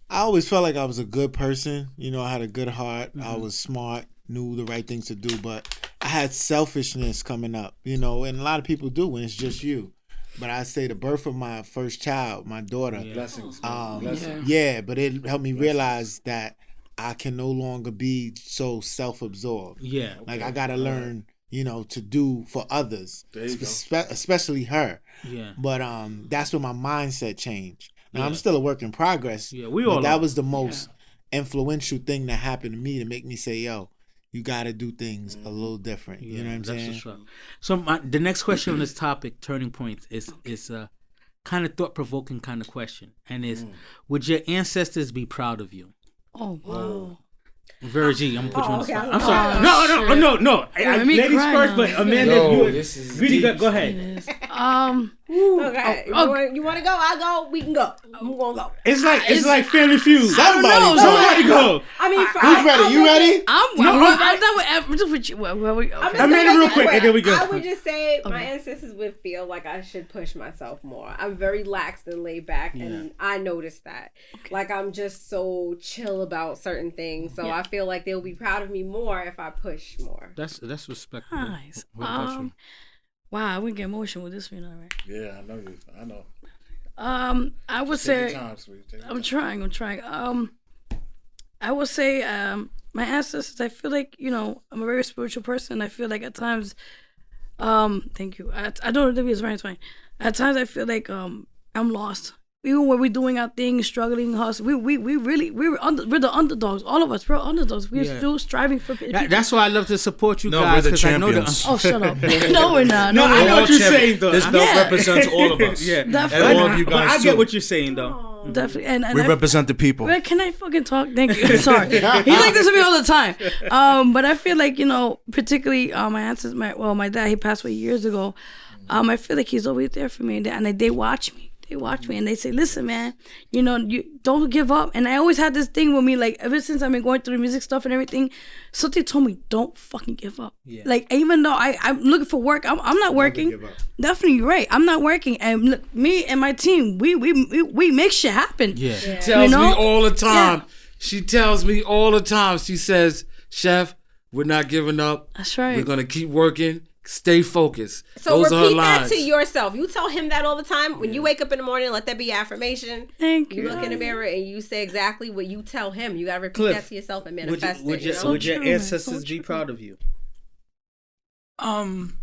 I always felt like I was a good person. You know, I had a good heart. I Mm-hmm. was smart, knew the right things to do, but I had selfishness coming up. You know, and a lot of people do when it's just you. But I say the birth of my first child, my daughter, Blessings. um, Blessings. yeah, but it helped me realize that I can no longer be so self-absorbed. Yeah. Like I gotta learn, you know, to do for others, There you go. spe- especially her. Yeah. But um, that's when my mindset changed. Now I'm still a work in progress. Yeah, we but all that are. was the most influential thing that happened to me to make me say, "Yo, you got to do things a little different." you know what I'm that's saying? what's. So my, the next question on this topic, turning points, is is a kind of thought provoking kind of question, and is would your ancestors be proud of you? Oh wow. Virgie, I'm gonna put you on the okay. spot. I'm I'm sorry. No, no, no, no, no. I, I, let me ladies cry first, now. but Amanda, Yo, you, this is really deep. go, go ahead. Um, Okay. Oh, you, want, you want to go? I'll go. We can go. I'm gonna go. It's like it's, It's- like Family Feud. Somebody know. Somebody go. I mean, for, Who's I, ready? I'll You ready? I'm. No, I'm, no, I'm done with. I'm done with you. Well, well, we- I'm okay. I made it real quick, quick. and then we go. I would just say my ancestors would feel like I should push myself more. I'm very lax and laid back, and I noticed that. Like I'm just so chill about certain things, so Yeah. I feel like they'll be proud of me more if I push more. That's that's respectful. Nice. What about Um, you? Wow, I wouldn't get emotional with this one, all right. Yeah, I know you. I know. Um, I would say time, I'm trying. I'm trying. Um, I would say um my ancestors. I feel like you know I'm a very spiritual person. I feel like at times, um, thank you. I I don't know if it's right. It's fine. At times I feel like um I'm lost. Even when we're doing our thing, struggling, hustle, we we we really we're under, we're the underdogs. All of us, we're underdogs. We're Yeah. still striving for. That, that's why I love to support you No, guys. we're the 'cause I know the- champions. oh, shut up! [LAUGHS] no, we're not. No, No, I know not. what you're saying though. This I- belt Yeah. represents all of us. [LAUGHS] Yeah, Definitely. And all of you guys. But guys I get what you're saying though. definitely. And, and We I- represent the people. Wait, can I fucking talk? Thank you. [LAUGHS] Sorry. He's like this to me all the time. Um, but I feel like you know, particularly uh, my ancestors, my well, my dad, he passed away years ago. Um, I feel like he's always there for me, and they, and they, they watch me. They watch me, and they say, "Listen, man, you know, you don't give up." And I always had this thing with me, like ever since I've been going through the music stuff and everything. Something told me, "Don't fucking give up." Yeah. Like even though I I'm looking for work, I'm I'm not working. Definitely right. I'm not working, and look, me and my team, we we we, we make shit happen. Yeah. tells know? me all the time. Yeah. She tells me all the time. She says, "Chef, we're not giving up. That's right. We're gonna keep working. Stay focused." So Those are her repeat that lines. to yourself. You tell him that all the time. When you wake up in the morning, let that be affirmation. Thank You you. look in the mirror and you say exactly what you tell him. You gotta repeat Cliff, that to yourself and Would, you, manifest would, it. your, You know? would your ancestors So be proud of you? um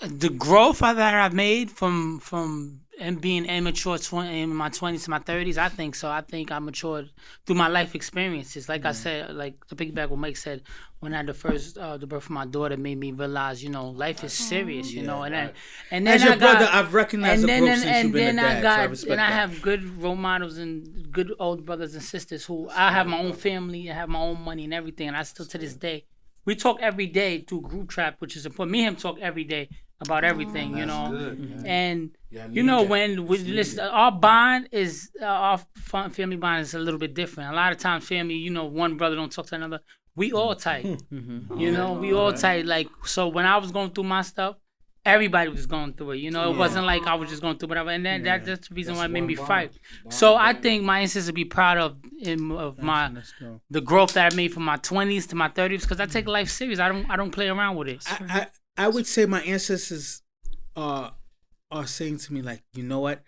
the growth that I've made from from and being immature tw- in my twenties to my thirties, I think so. I think I matured through my life experiences. Like I said, like the piggyback what Mike said, when I had the first uh, the birth of my daughter, made me realize, you know, life is serious. You know, and then and then As your I got, brother, I've recognized and the then and, since and you've been then a I dad. got so I and I that. have good role models and good old brothers and sisters who I have my own family, I have my own money and everything, and I still to this day we talk every day through group trap, which is important. Me and him talk every day about everything, you know. And you know when we listen, our bond is uh, our family bond is a little bit different. A lot of times, family, you know, one brother don't talk to another. We all tight, [LAUGHS] you know. We all tight. Like so, when I was going through my stuff, everybody was going through it. You know, it wasn't like I was just going through whatever. And then that, that's the reason why it made me fight. So I think my ancestors would be proud of him, of my the growth that I made from my twenties to my thirties because I take life serious. I don't I don't play around with it. I, I I would say my ancestors are are saying to me like, you know what?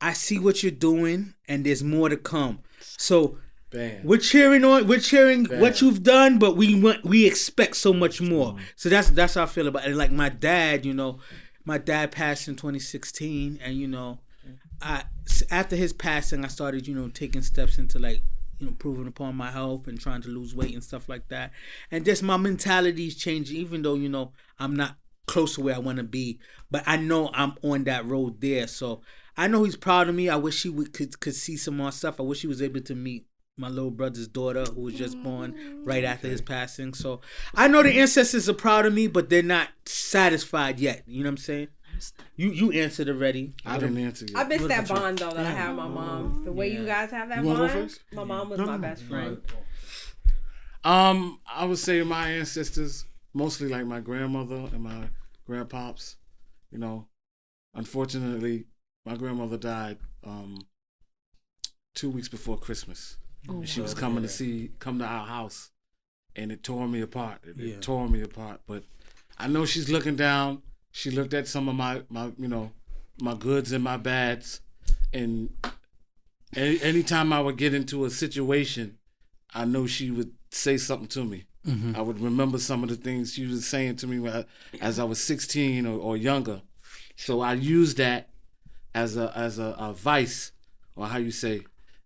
I see what you're doing, and there's more to come. So Bam. we're cheering on, we're cheering what you've done, but we want we expect so much more. So that's that's how I feel about it. And like my dad, you know, my dad passed in 2016, and you know, I after his passing, I started you know taking steps into like you know improving upon my health and trying to lose weight and stuff like that. And just my mentality is changing, even though you know I'm not close to where I want to be, but I know I'm on that road there. So I know he's proud of me. I wish he would could could see some more stuff. I wish he was able to meet my little brother's daughter who was just born right after his passing. So I know the ancestors are proud of me, but they're not satisfied yet. You know what I'm saying? You you answered already. I didn't answer you. I miss What that about you? bond though that I have with my mom. The way you guys have that You wanna go bond. first? My mom was my best friend. Um, I would say my ancestors, mostly like my grandmother and my grandpops. You know, unfortunately, my grandmother died um two weeks before Christmas. And she was coming to see, come to our house, and it tore me apart. It, it tore me apart. But I know she's looking down. She looked at some of my, my, you know, my goods and my bads, and any, anytime I would get into a situation, I know she would say something to me. Mm-hmm. I would remember some of the things she was saying to me when I- as I was 16 or, or younger. So I used that as a as a, a vice, or how you say,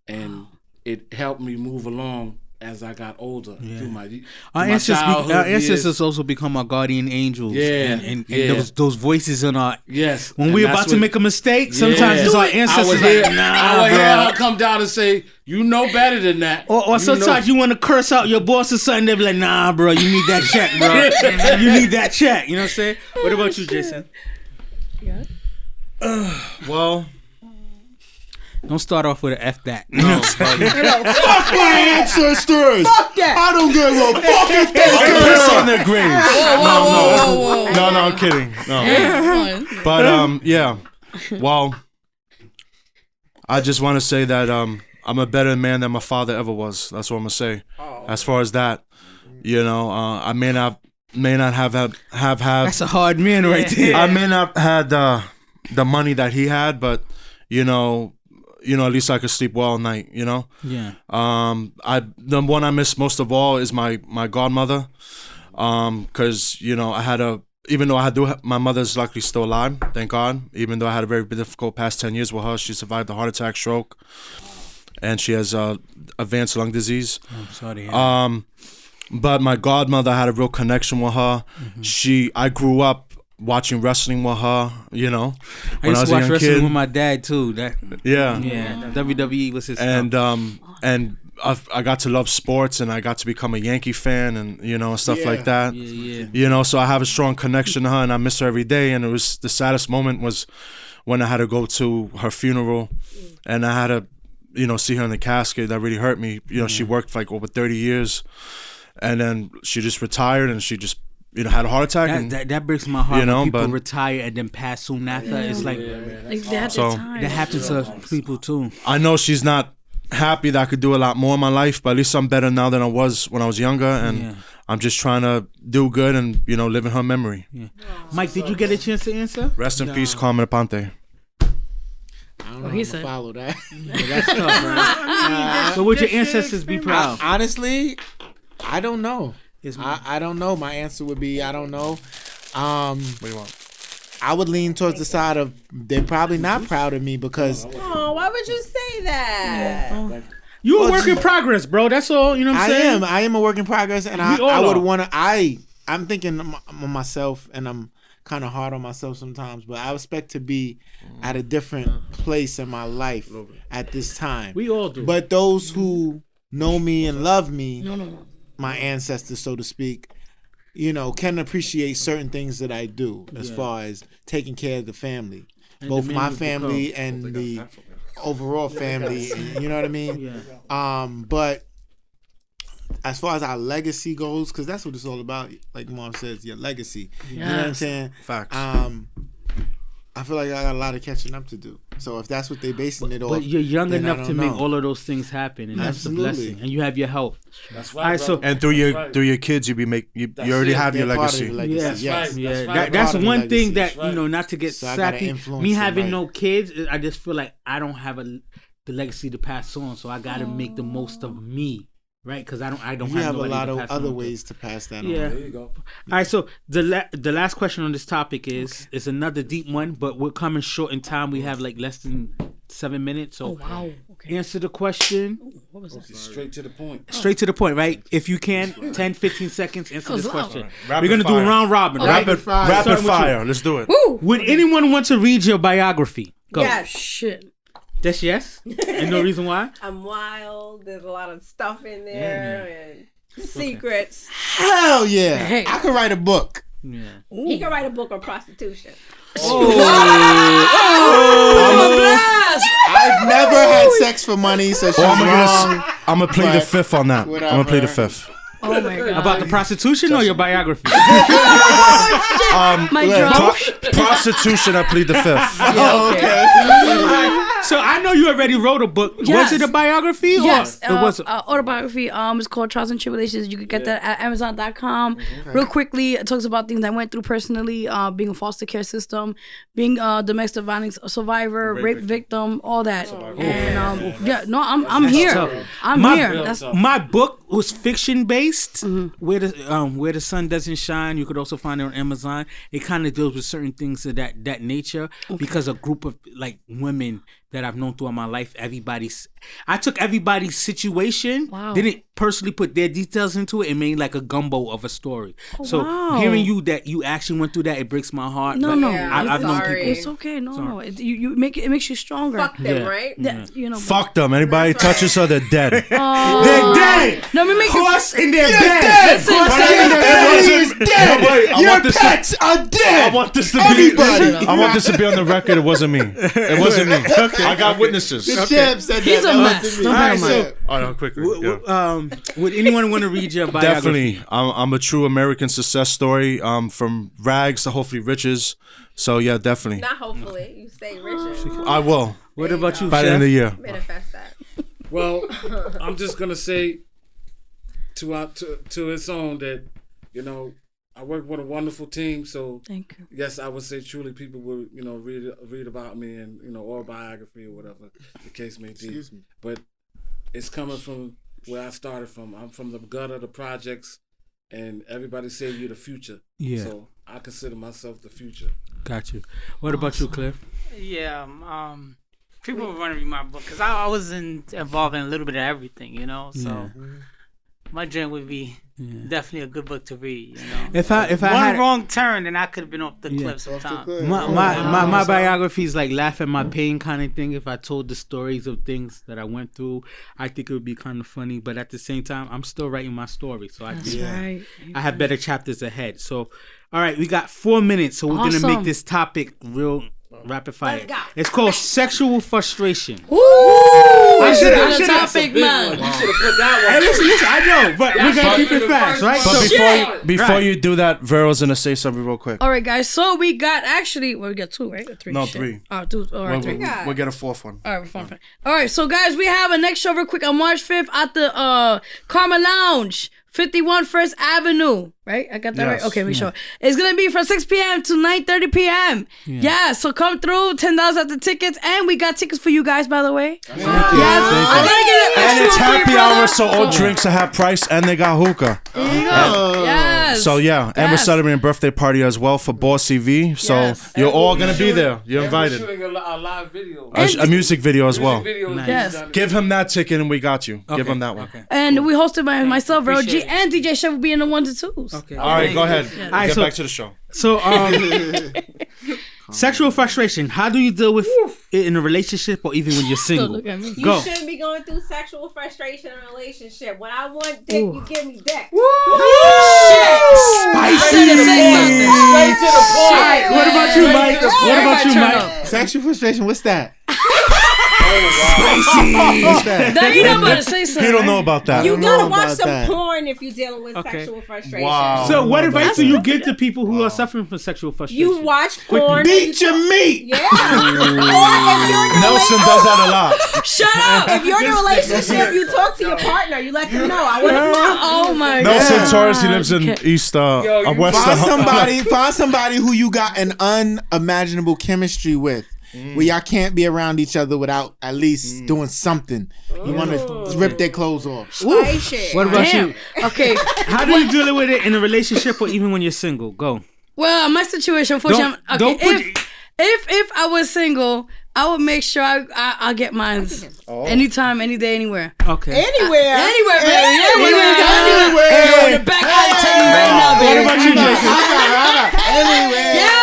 and it helped me move along as I got older through my through Our my ancestors, be, childhood our years. ancestors also become our guardian angels. Yeah, and, and, and yeah. those those voices in our Yes, when and we're that's about to make a mistake. Sometimes Yeah. it's our I ancestors would like, nah, I would hear bro. her come down and say, "You know better than that." Or, or You sometimes know- you want to curse out your boss or something. They be like, "Nah, bro, you need that check, bro. you [LAUGHS] need that check." You know what I'm saying? What about you, Jason? Yeah. [SIGHS] Well, Don't start off with an F that. no, [LAUGHS] Fuck my ancestors. Fuck that. I don't give a fuck if they piss on their graves. whoa, whoa, whoa, whoa. No, no, I'm kidding. No. [LAUGHS] But um, yeah. Well, I just want to say that um, I'm a better man than my father ever was. That's what I'm gonna say. As far as that, you know, uh, I may not may not have have have had. That's a hard man right there. I may not had uh, the money that he had, but you know, you know, at least I could sleep well at night. You know. Yeah. Um, I the one I miss most of all is my my godmother, um, because you know I had a even though I had do ha- my mother's luckily still alive, thank God. Even though I had a very difficult past ten years with her, she survived a heart attack, stroke, and she has uh, advanced lung disease. I'm sorry. hear Um, but my godmother had a real connection with her. Mm-hmm. She I grew up watching wrestling with her. You know, I used to watch wrestling kid. with my dad too. That yeah, yeah, WWE was his and stuff. um and I, I got to love sports and I got to become a Yankee fan and you know stuff like that. yeah, yeah. You know, so I have a strong connection to her and I miss her every day. And it was the saddest moment was when I had to go to her funeral and I had to, you know, see her in the casket. That really hurt me. You know, she worked for like over thirty years, and then she just retired and she just you know had a heart attack. That, and that, that breaks my heart You know, when people but- retire and then pass soon after. It's like Like they So- time. that happens to people too. I know she's not happy that I could do a lot more in my life, but at least I'm better now than I was when I was younger, and Yeah. I'm just trying to do good and you know live in her memory. Mike, did you get a chance to answer? Rest in peace, Carmen Aponte. I don't oh, know he how to said- follow that. [LAUGHS] [LAUGHS] That's tough, right? so would your ancestors be proud? Honestly, I don't know. It's- I, I don't know. My answer would be I don't know. Um, What do you want? I would lean towards the side of they're probably not proud of me because Oh, why would you say that? You a work in progress, bro. That's all. You know what I'm I saying? am. I am a work in progress, and I, I would want to. I I'm thinking on on myself, and I'm kind of hard on myself sometimes. But I expect to be at a different place in my life at this time. We all do. But those who know me and love me, No, no, no. My ancestors, so to speak, you know, can appreciate certain things that I do as far as taking care of the family, both the my men with family and the overall family. and- you know what I mean? Um, but as far as our legacy goes, because that's what it's all about. Like mom says, your legacy. You know what I'm saying? Facts. Um, I feel like I got a lot of catching up to do. So if that's what they're basing it off, But you're young enough to don't make all of those things happen, and that's a blessing. And you have your health. That's All right, so and through your through your kids, you be make you, you already it. have your They're part legacy. legacy. Yes, yes. right. yeah, That's that, that's Part of one thing legacy. that you know. Not to get So sappy, influence me them having right. no kids, I just feel like I don't have a the legacy to pass on. So I got to make the most of me, right? Because I don't, I don't You have a lot of other ways to pass that Yeah. on. There you go. All right, so the la- the last question on this topic is is another deep one, but we're coming short in time. We have like less than seven minutes, so Oh wow. Okay. answer the question What was oh, that? Straight to the point. straight to the point, right? If you can, 10, 15 seconds, answer this Oh, question. Rapid We're gonna do fire. a round robin, right? Rapid, fire. rapid Starting with you. fire. Let's do it. Woo! Would anyone want to read your biography? Go. Yes, Shit. That's yes. and no reason why. [LAUGHS] I'm wild. There's a lot of stuff in there and secrets. Hell yeah! Hey. I could write a book. Yeah. He can write a book on prostitution. Oh. Oh [LAUGHS] my blast. I've never had sex for money, so she's Oh, I'm gonna. I'm gonna play the fifth on that. I'm gonna play the fifth. Oh my god. [LAUGHS] About the prostitution or your biography? Um, my pro- prostitution. I plead the fifth. Oh, okay. So I know you already wrote a book. Yes. Was it a biography? Or Yes, It uh, was. uh, autobiography. Um, it's called Trials and Tribulations. You could get that at Amazon.com. Real quickly, it talks about things I went through personally. Uh, being a foster care system, being a domestic violence survivor, rape, victim. all that. And um, yeah, no, I'm I'm here. tough. I'm my, here. That's my book was fiction based. Where the um, where the sun doesn't shine. You could also find it on Amazon. It kind of deals with certain things of that that nature because a group of like women that I've known throughout my life. Everybody's, I took everybody's situation, Wow. didn't personally put their details into it, and made like a gumbo of a story. Oh, so Oh, wow. hearing you that you actually went through that, it breaks my heart. No, but no, Yeah, I, I'm I've known people. It's okay. No, no. It, you, you make it, it makes you stronger. Fuck them, Yeah. right? That, you know. Fuck them. Anybody That's touches her, they're dead. [LAUGHS] Oh. They're dead. No, me make it. Horse in their bed. Listen, Horse listen. in their bed. is dead. wait, I Your want this to- pets are dead. I want this to be. Everybody. I want this to be on the record. It wasn't me. It wasn't me. [LAUGHS] I got witnesses. the champ said He's that. a that mess. Don't Alright, him so- Oh no, quickly. W- yeah. w- um, would anyone want to read your biography? Definitely, I'm, I'm a true American success story. Um, from rags to hopefully riches. So yeah, definitely, Not hopefully. You stay Richard. I will What about you, by the end of the year. Manifest that. Well, [LAUGHS] I'm just gonna say to our, to to its own that you know I work with a wonderful team. So Thank you. yes, I would say truly people will you know read read about me and you know or biography or whatever the case may be. Excuse me. But it's coming from where I started from. I'm from the gut of the projects, and everybody say you're the future. Yeah. So I consider myself the future. Got you. What about you, Cliff? Yeah, um, um, people were running my book because I, I was in, involved in a little bit of everything, you know. So my dream would be definitely a good book to read. You know, If I if I one had wrong turn and I could have been off the Yeah. cliff sometime. my my, my, my biography is like laugh at my pain kind of thing. If I told the stories of things that I went through, I think it would be kind of funny. But at the same time, I'm still writing my story, so I That's think right. I have better chapters ahead. So, all right, we got four minutes, so we're gonna make this topic real rapid fire. Let's go. It's called sexual frustration. Woo! I should Good I should topic, man. Hey, listen, listen, I know, but we're gonna keep it fast, right? But So, before you, before Right. you do that, Vero's gonna say something real quick. All right, guys. So we got actually, well, we got two, right? Or three? No, Shit. three. Oh, two. All right, We'll, three. we'll, we'll get a fourth one. All right, we're fine, fine. All right, so guys, we have a next show real quick on March 5th at the uh Karma Lounge, 51 First Avenue. Right? I got that Yes. right? Okay, make sure. It's gonna be from 6 p.m. to 9:30 p.m. Yeah. so come through, ten dollars at the tickets, and we got tickets for you guys, by the way. Yes, I'm gonna get an And it's one for happy brother. hour, so all drinks are half price, and they got hookah. Yes. So yeah, and we're celebrating birthday party as well for Bossy CV. So Yes. you're And all gonna be there. You're invited. shooting a, a live video. A, a music video as well. Video is Yes. Give him that ticket, and we got you. Give him that one. Okay. And we hosted by myself, Vero G, it. and DJ Chef will be in the ones and twos. Okay. All right, go ahead. All right, Get so- back to the show. So, um, [LAUGHS] sexual frustration. How do you deal with it in a relationship or even when you're [LAUGHS] single? look at me. You Go. shouldn't be going through sexual frustration in a relationship. When I want dick, you give me dick. Shit. What about you, Mike? What about you, Mike? Sexual frustration. What's that? [LAUGHS] Now you know about to say something. He don't know about that. You gotta watch some that. porn if you're dealing with Okay. sexual frustration. Wow. So, what advice do you good. give to people who are suffering from sexual frustration? You watch porn. Beat your meat. Yeah. [LAUGHS] or if you're in a Nelson does that a lot. [LAUGHS] Shut up. if you're in a relationship, you talk to your partner. You let them know I want to fuck. Oh my Nelson god. Torres, he lives in Okay. East, uh, Yo, uh, West. Find somebody. [LAUGHS] Find somebody who you got an unimaginable chemistry with. Mm. Where y'all can't be around each other without at least mm. doing something. You want to rip their clothes off. Spicy. What about Damn. you? Okay. [LAUGHS] How do you deal with it in a relationship or even when you're single? Go. Well, my situation, unfortunately, Don't- okay, don't put- if, if if I was single, I would make sure I I, I get mine oh. anytime, any day, anywhere. Okay. Anywhere. Anywhere, baby. Anywhere. Anywhere. Yo, in the back, I'll tell you right now, What about you, Jason? [LAUGHS] Yes.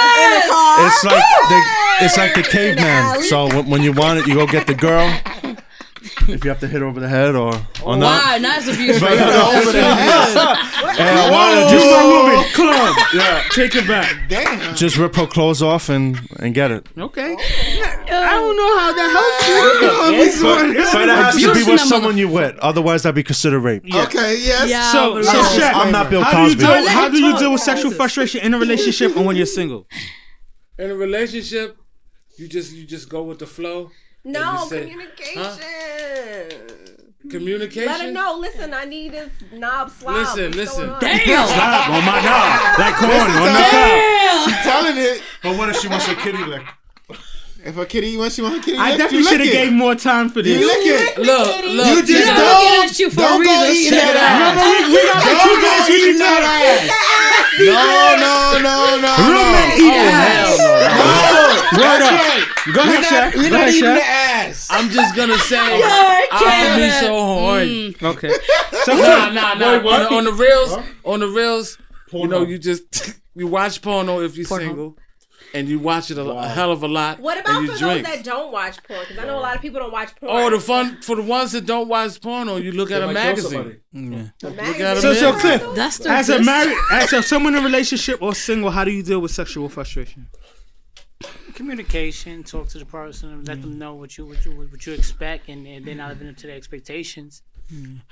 It's like the it's like the caveman. So when, when you want it, you go get the girl. [LAUGHS] If you have to hit her over the head or or oh, not. Wow, nice abuse. [LAUGHS] But, right no, there. no, over the head. And I wanna Just just my woman. Club. Yeah. Take it back. Damn. just rip her clothes off and and get it. Okay. I don't know how that helps you. But it has to be Abusing with someone you with. Otherwise, that'd be considered rape. Okay, yes. Yeah, So, so no. Shaq, I'm not Bill how do you Cosby. deal, how do you deal with sexual frustration in a relationship and when you're single? In a relationship, you just you just go with the flow. No, You say- communication. Communication. Let her know. Listen, I need this knob slob. Listen, What's listen. Damn. Stop on my knob. [LAUGHS] Like corn on the Damn. Telling it. But what if she wants a kitty lick? If a kitty wants she want a kitty, I lick, definitely should have gave more time for this. You lick it. Look, look. You just Yeah, I'm don't. looking you for don't go eating Shut that up. ass. we got like two Don't go guys who eating that ass. No, no, oh, no, no, Real men no. eat ass. No. Word up. Go We're ahead, not, Chef. We're not ahead, eating the Chef. Ass. I'm just gonna [LAUGHS] say, Yeah, I'll be Kevin. so horny. Mm. Okay. [LAUGHS] So Nah, nah, nah. On the, on the reels, on the reels, you know, you just [LAUGHS] you watch porno if you're single, and you watch it a, a hell of a lot. What about and for you those that don't watch porn? Because I know a lot of people don't watch porn. Oh, the fun for the ones that don't watch porno, you look at a magazine. Yeah. The magazine. at a So, so. Cliff, That's the as a married, as a someone in a relationship or single, how do you deal with sexual frustration? Communication. Talk to the person and let them know what you what you what you expect, and, and they're not living up to their expectations.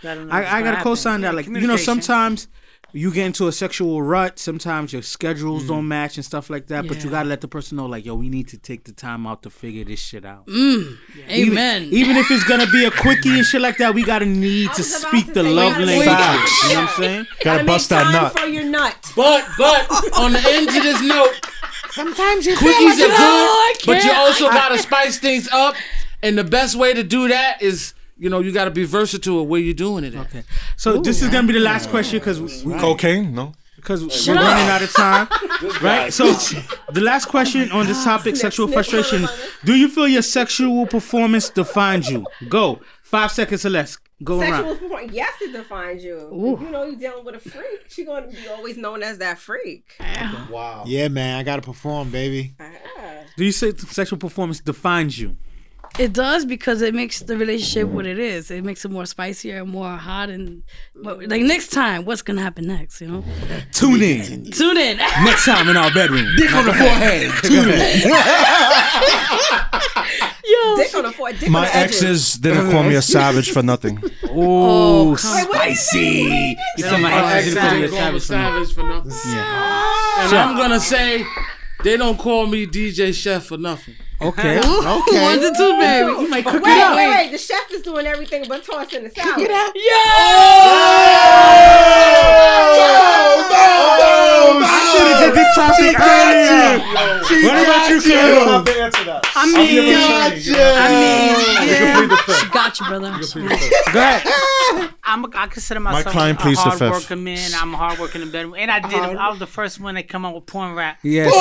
Let them know what's I, I gotta happen. co-sign that. Yeah, Like you know, sometimes you get into a sexual rut. Sometimes your schedules don't match and stuff like that. But you gotta let the person know, like, yo, we need to take the time out to figure this shit out. Mm. Amen. Even, even if it's gonna be a quickie and shit like that, we gotta need to speak to the love language. You know what I'm [LAUGHS] saying? Gotta make bust that time nut. for your nut. But but on the end of this note, Sometimes you quickies are No, I good, but you also gotta spice things up, and the best way to do that is. You know, you got to be versatile with where you're doing it at. Okay. So this is gonna be the last question because we, Cocaine? No. because we're running out of time, [LAUGHS] right? So the last question on this topic, sexual snip, frustration: motherfucker. Do you feel your sexual performance defines you? Go five seconds or less. Go Sexual [LAUGHS] around. performance, yes, it defines you. If you know you're dealing with a freak, she's gonna be always known as that freak. Wow. Yeah, man, I gotta perform, baby. Ah. Do you say sexual performance defines you? It does because it makes the relationship what it is. It makes it more spicier, and more hot, and well, like next time, what's gonna happen next? You know, Tune in tune in. [LAUGHS] next time in our bedroom. Dick on the forehead. [LAUGHS] Tune in. [LAUGHS] Yo, Dick on the foot, dick My on the edges. exes didn't call me a savage for nothing. Oh, oh Wait, what did you say? You said my My ex ex didn't call me a didn't call me savage for nothing. savage for nothing. And I'm gonna say they don't call me DJ Chef for nothing. Okay. [LAUGHS] Okay. one to two, baby. You might cook Wait, it up. wait, wait. The chef is doing everything but tossing the salad. Oh, I should have did this topic earlier. What about you, Carol? I mean, I mean, She got you, brother. Go ahead. [LAUGHS] I'm a, I consider myself client a pleads the hard worker man. I'm a hard worker in the bedroom, and I did. I was the first one that come out with porn rap. Yes. Oh,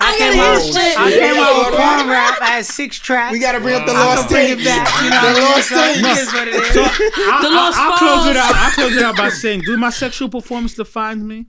I came out. I came out with porn rap. I had six tracks. We gotta bring up the I lost can tape. back. You know, The what I mean? lost So it is what it is. I, The Lost I, will close it out. I'll close it out by saying, do my sexual performance defines me?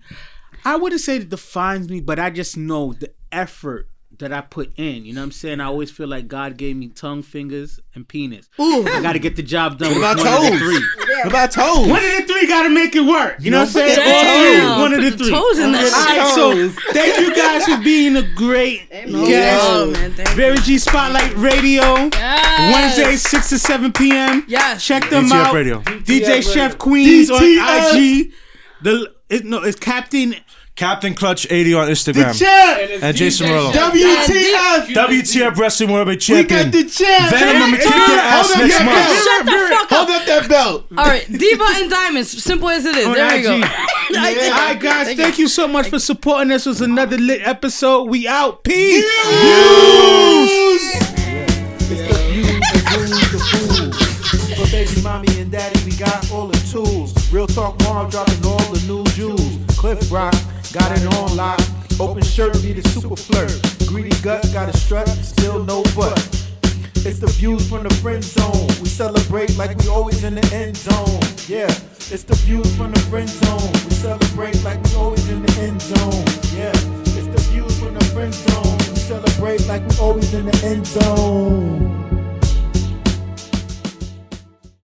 I wouldn't say it defines me, but I just know the effort that I put in. You know what I'm saying? I always feel like God gave me tongue, fingers, and penis. Ooh. I got to get the job done. What with about one of the toes? three. What about toes? One of the three got to make it work. You know what I'm saying? forget All the three. toes. One of the the three. toes in that All shit. right, so thank you guys for being a great guest. Oh, man, thank you. Vero G Spotlight Radio. Yes. Wednesday, 6 to 7 p.m. Yes. Check them DTF out. Radio. DJ Chef Queens on IG. The it, no, it's Captain Captain Clutch 80 on Instagram. Champ. And Jason Morello. WTF. WTF Wrestling World Champion. We got Champion. the champ. Venom, I'm kick your ass Hold up next your month. Shut the fuck up. Hold up that belt. All right, Diva and Diamonds. Simple as it is. on There we IG. go. [LAUGHS] All right, guys, thank, you so much for supporting us. It was another lit episode. We out. Peace. Views. For baby mommy and daddy, we got all the tools. Real talk mom dropping all the new jewels. Cliff Rock, got it on lock. Open shirt, be the super flirt. Greedy gut, got a strut, still no butt. It's the views from the friend zone. We celebrate like we always in the end zone. Yeah, it's the views from the friend zone. We celebrate like we always in the end zone. Yeah, it's the views from the friend zone. We celebrate like we always in the end zone.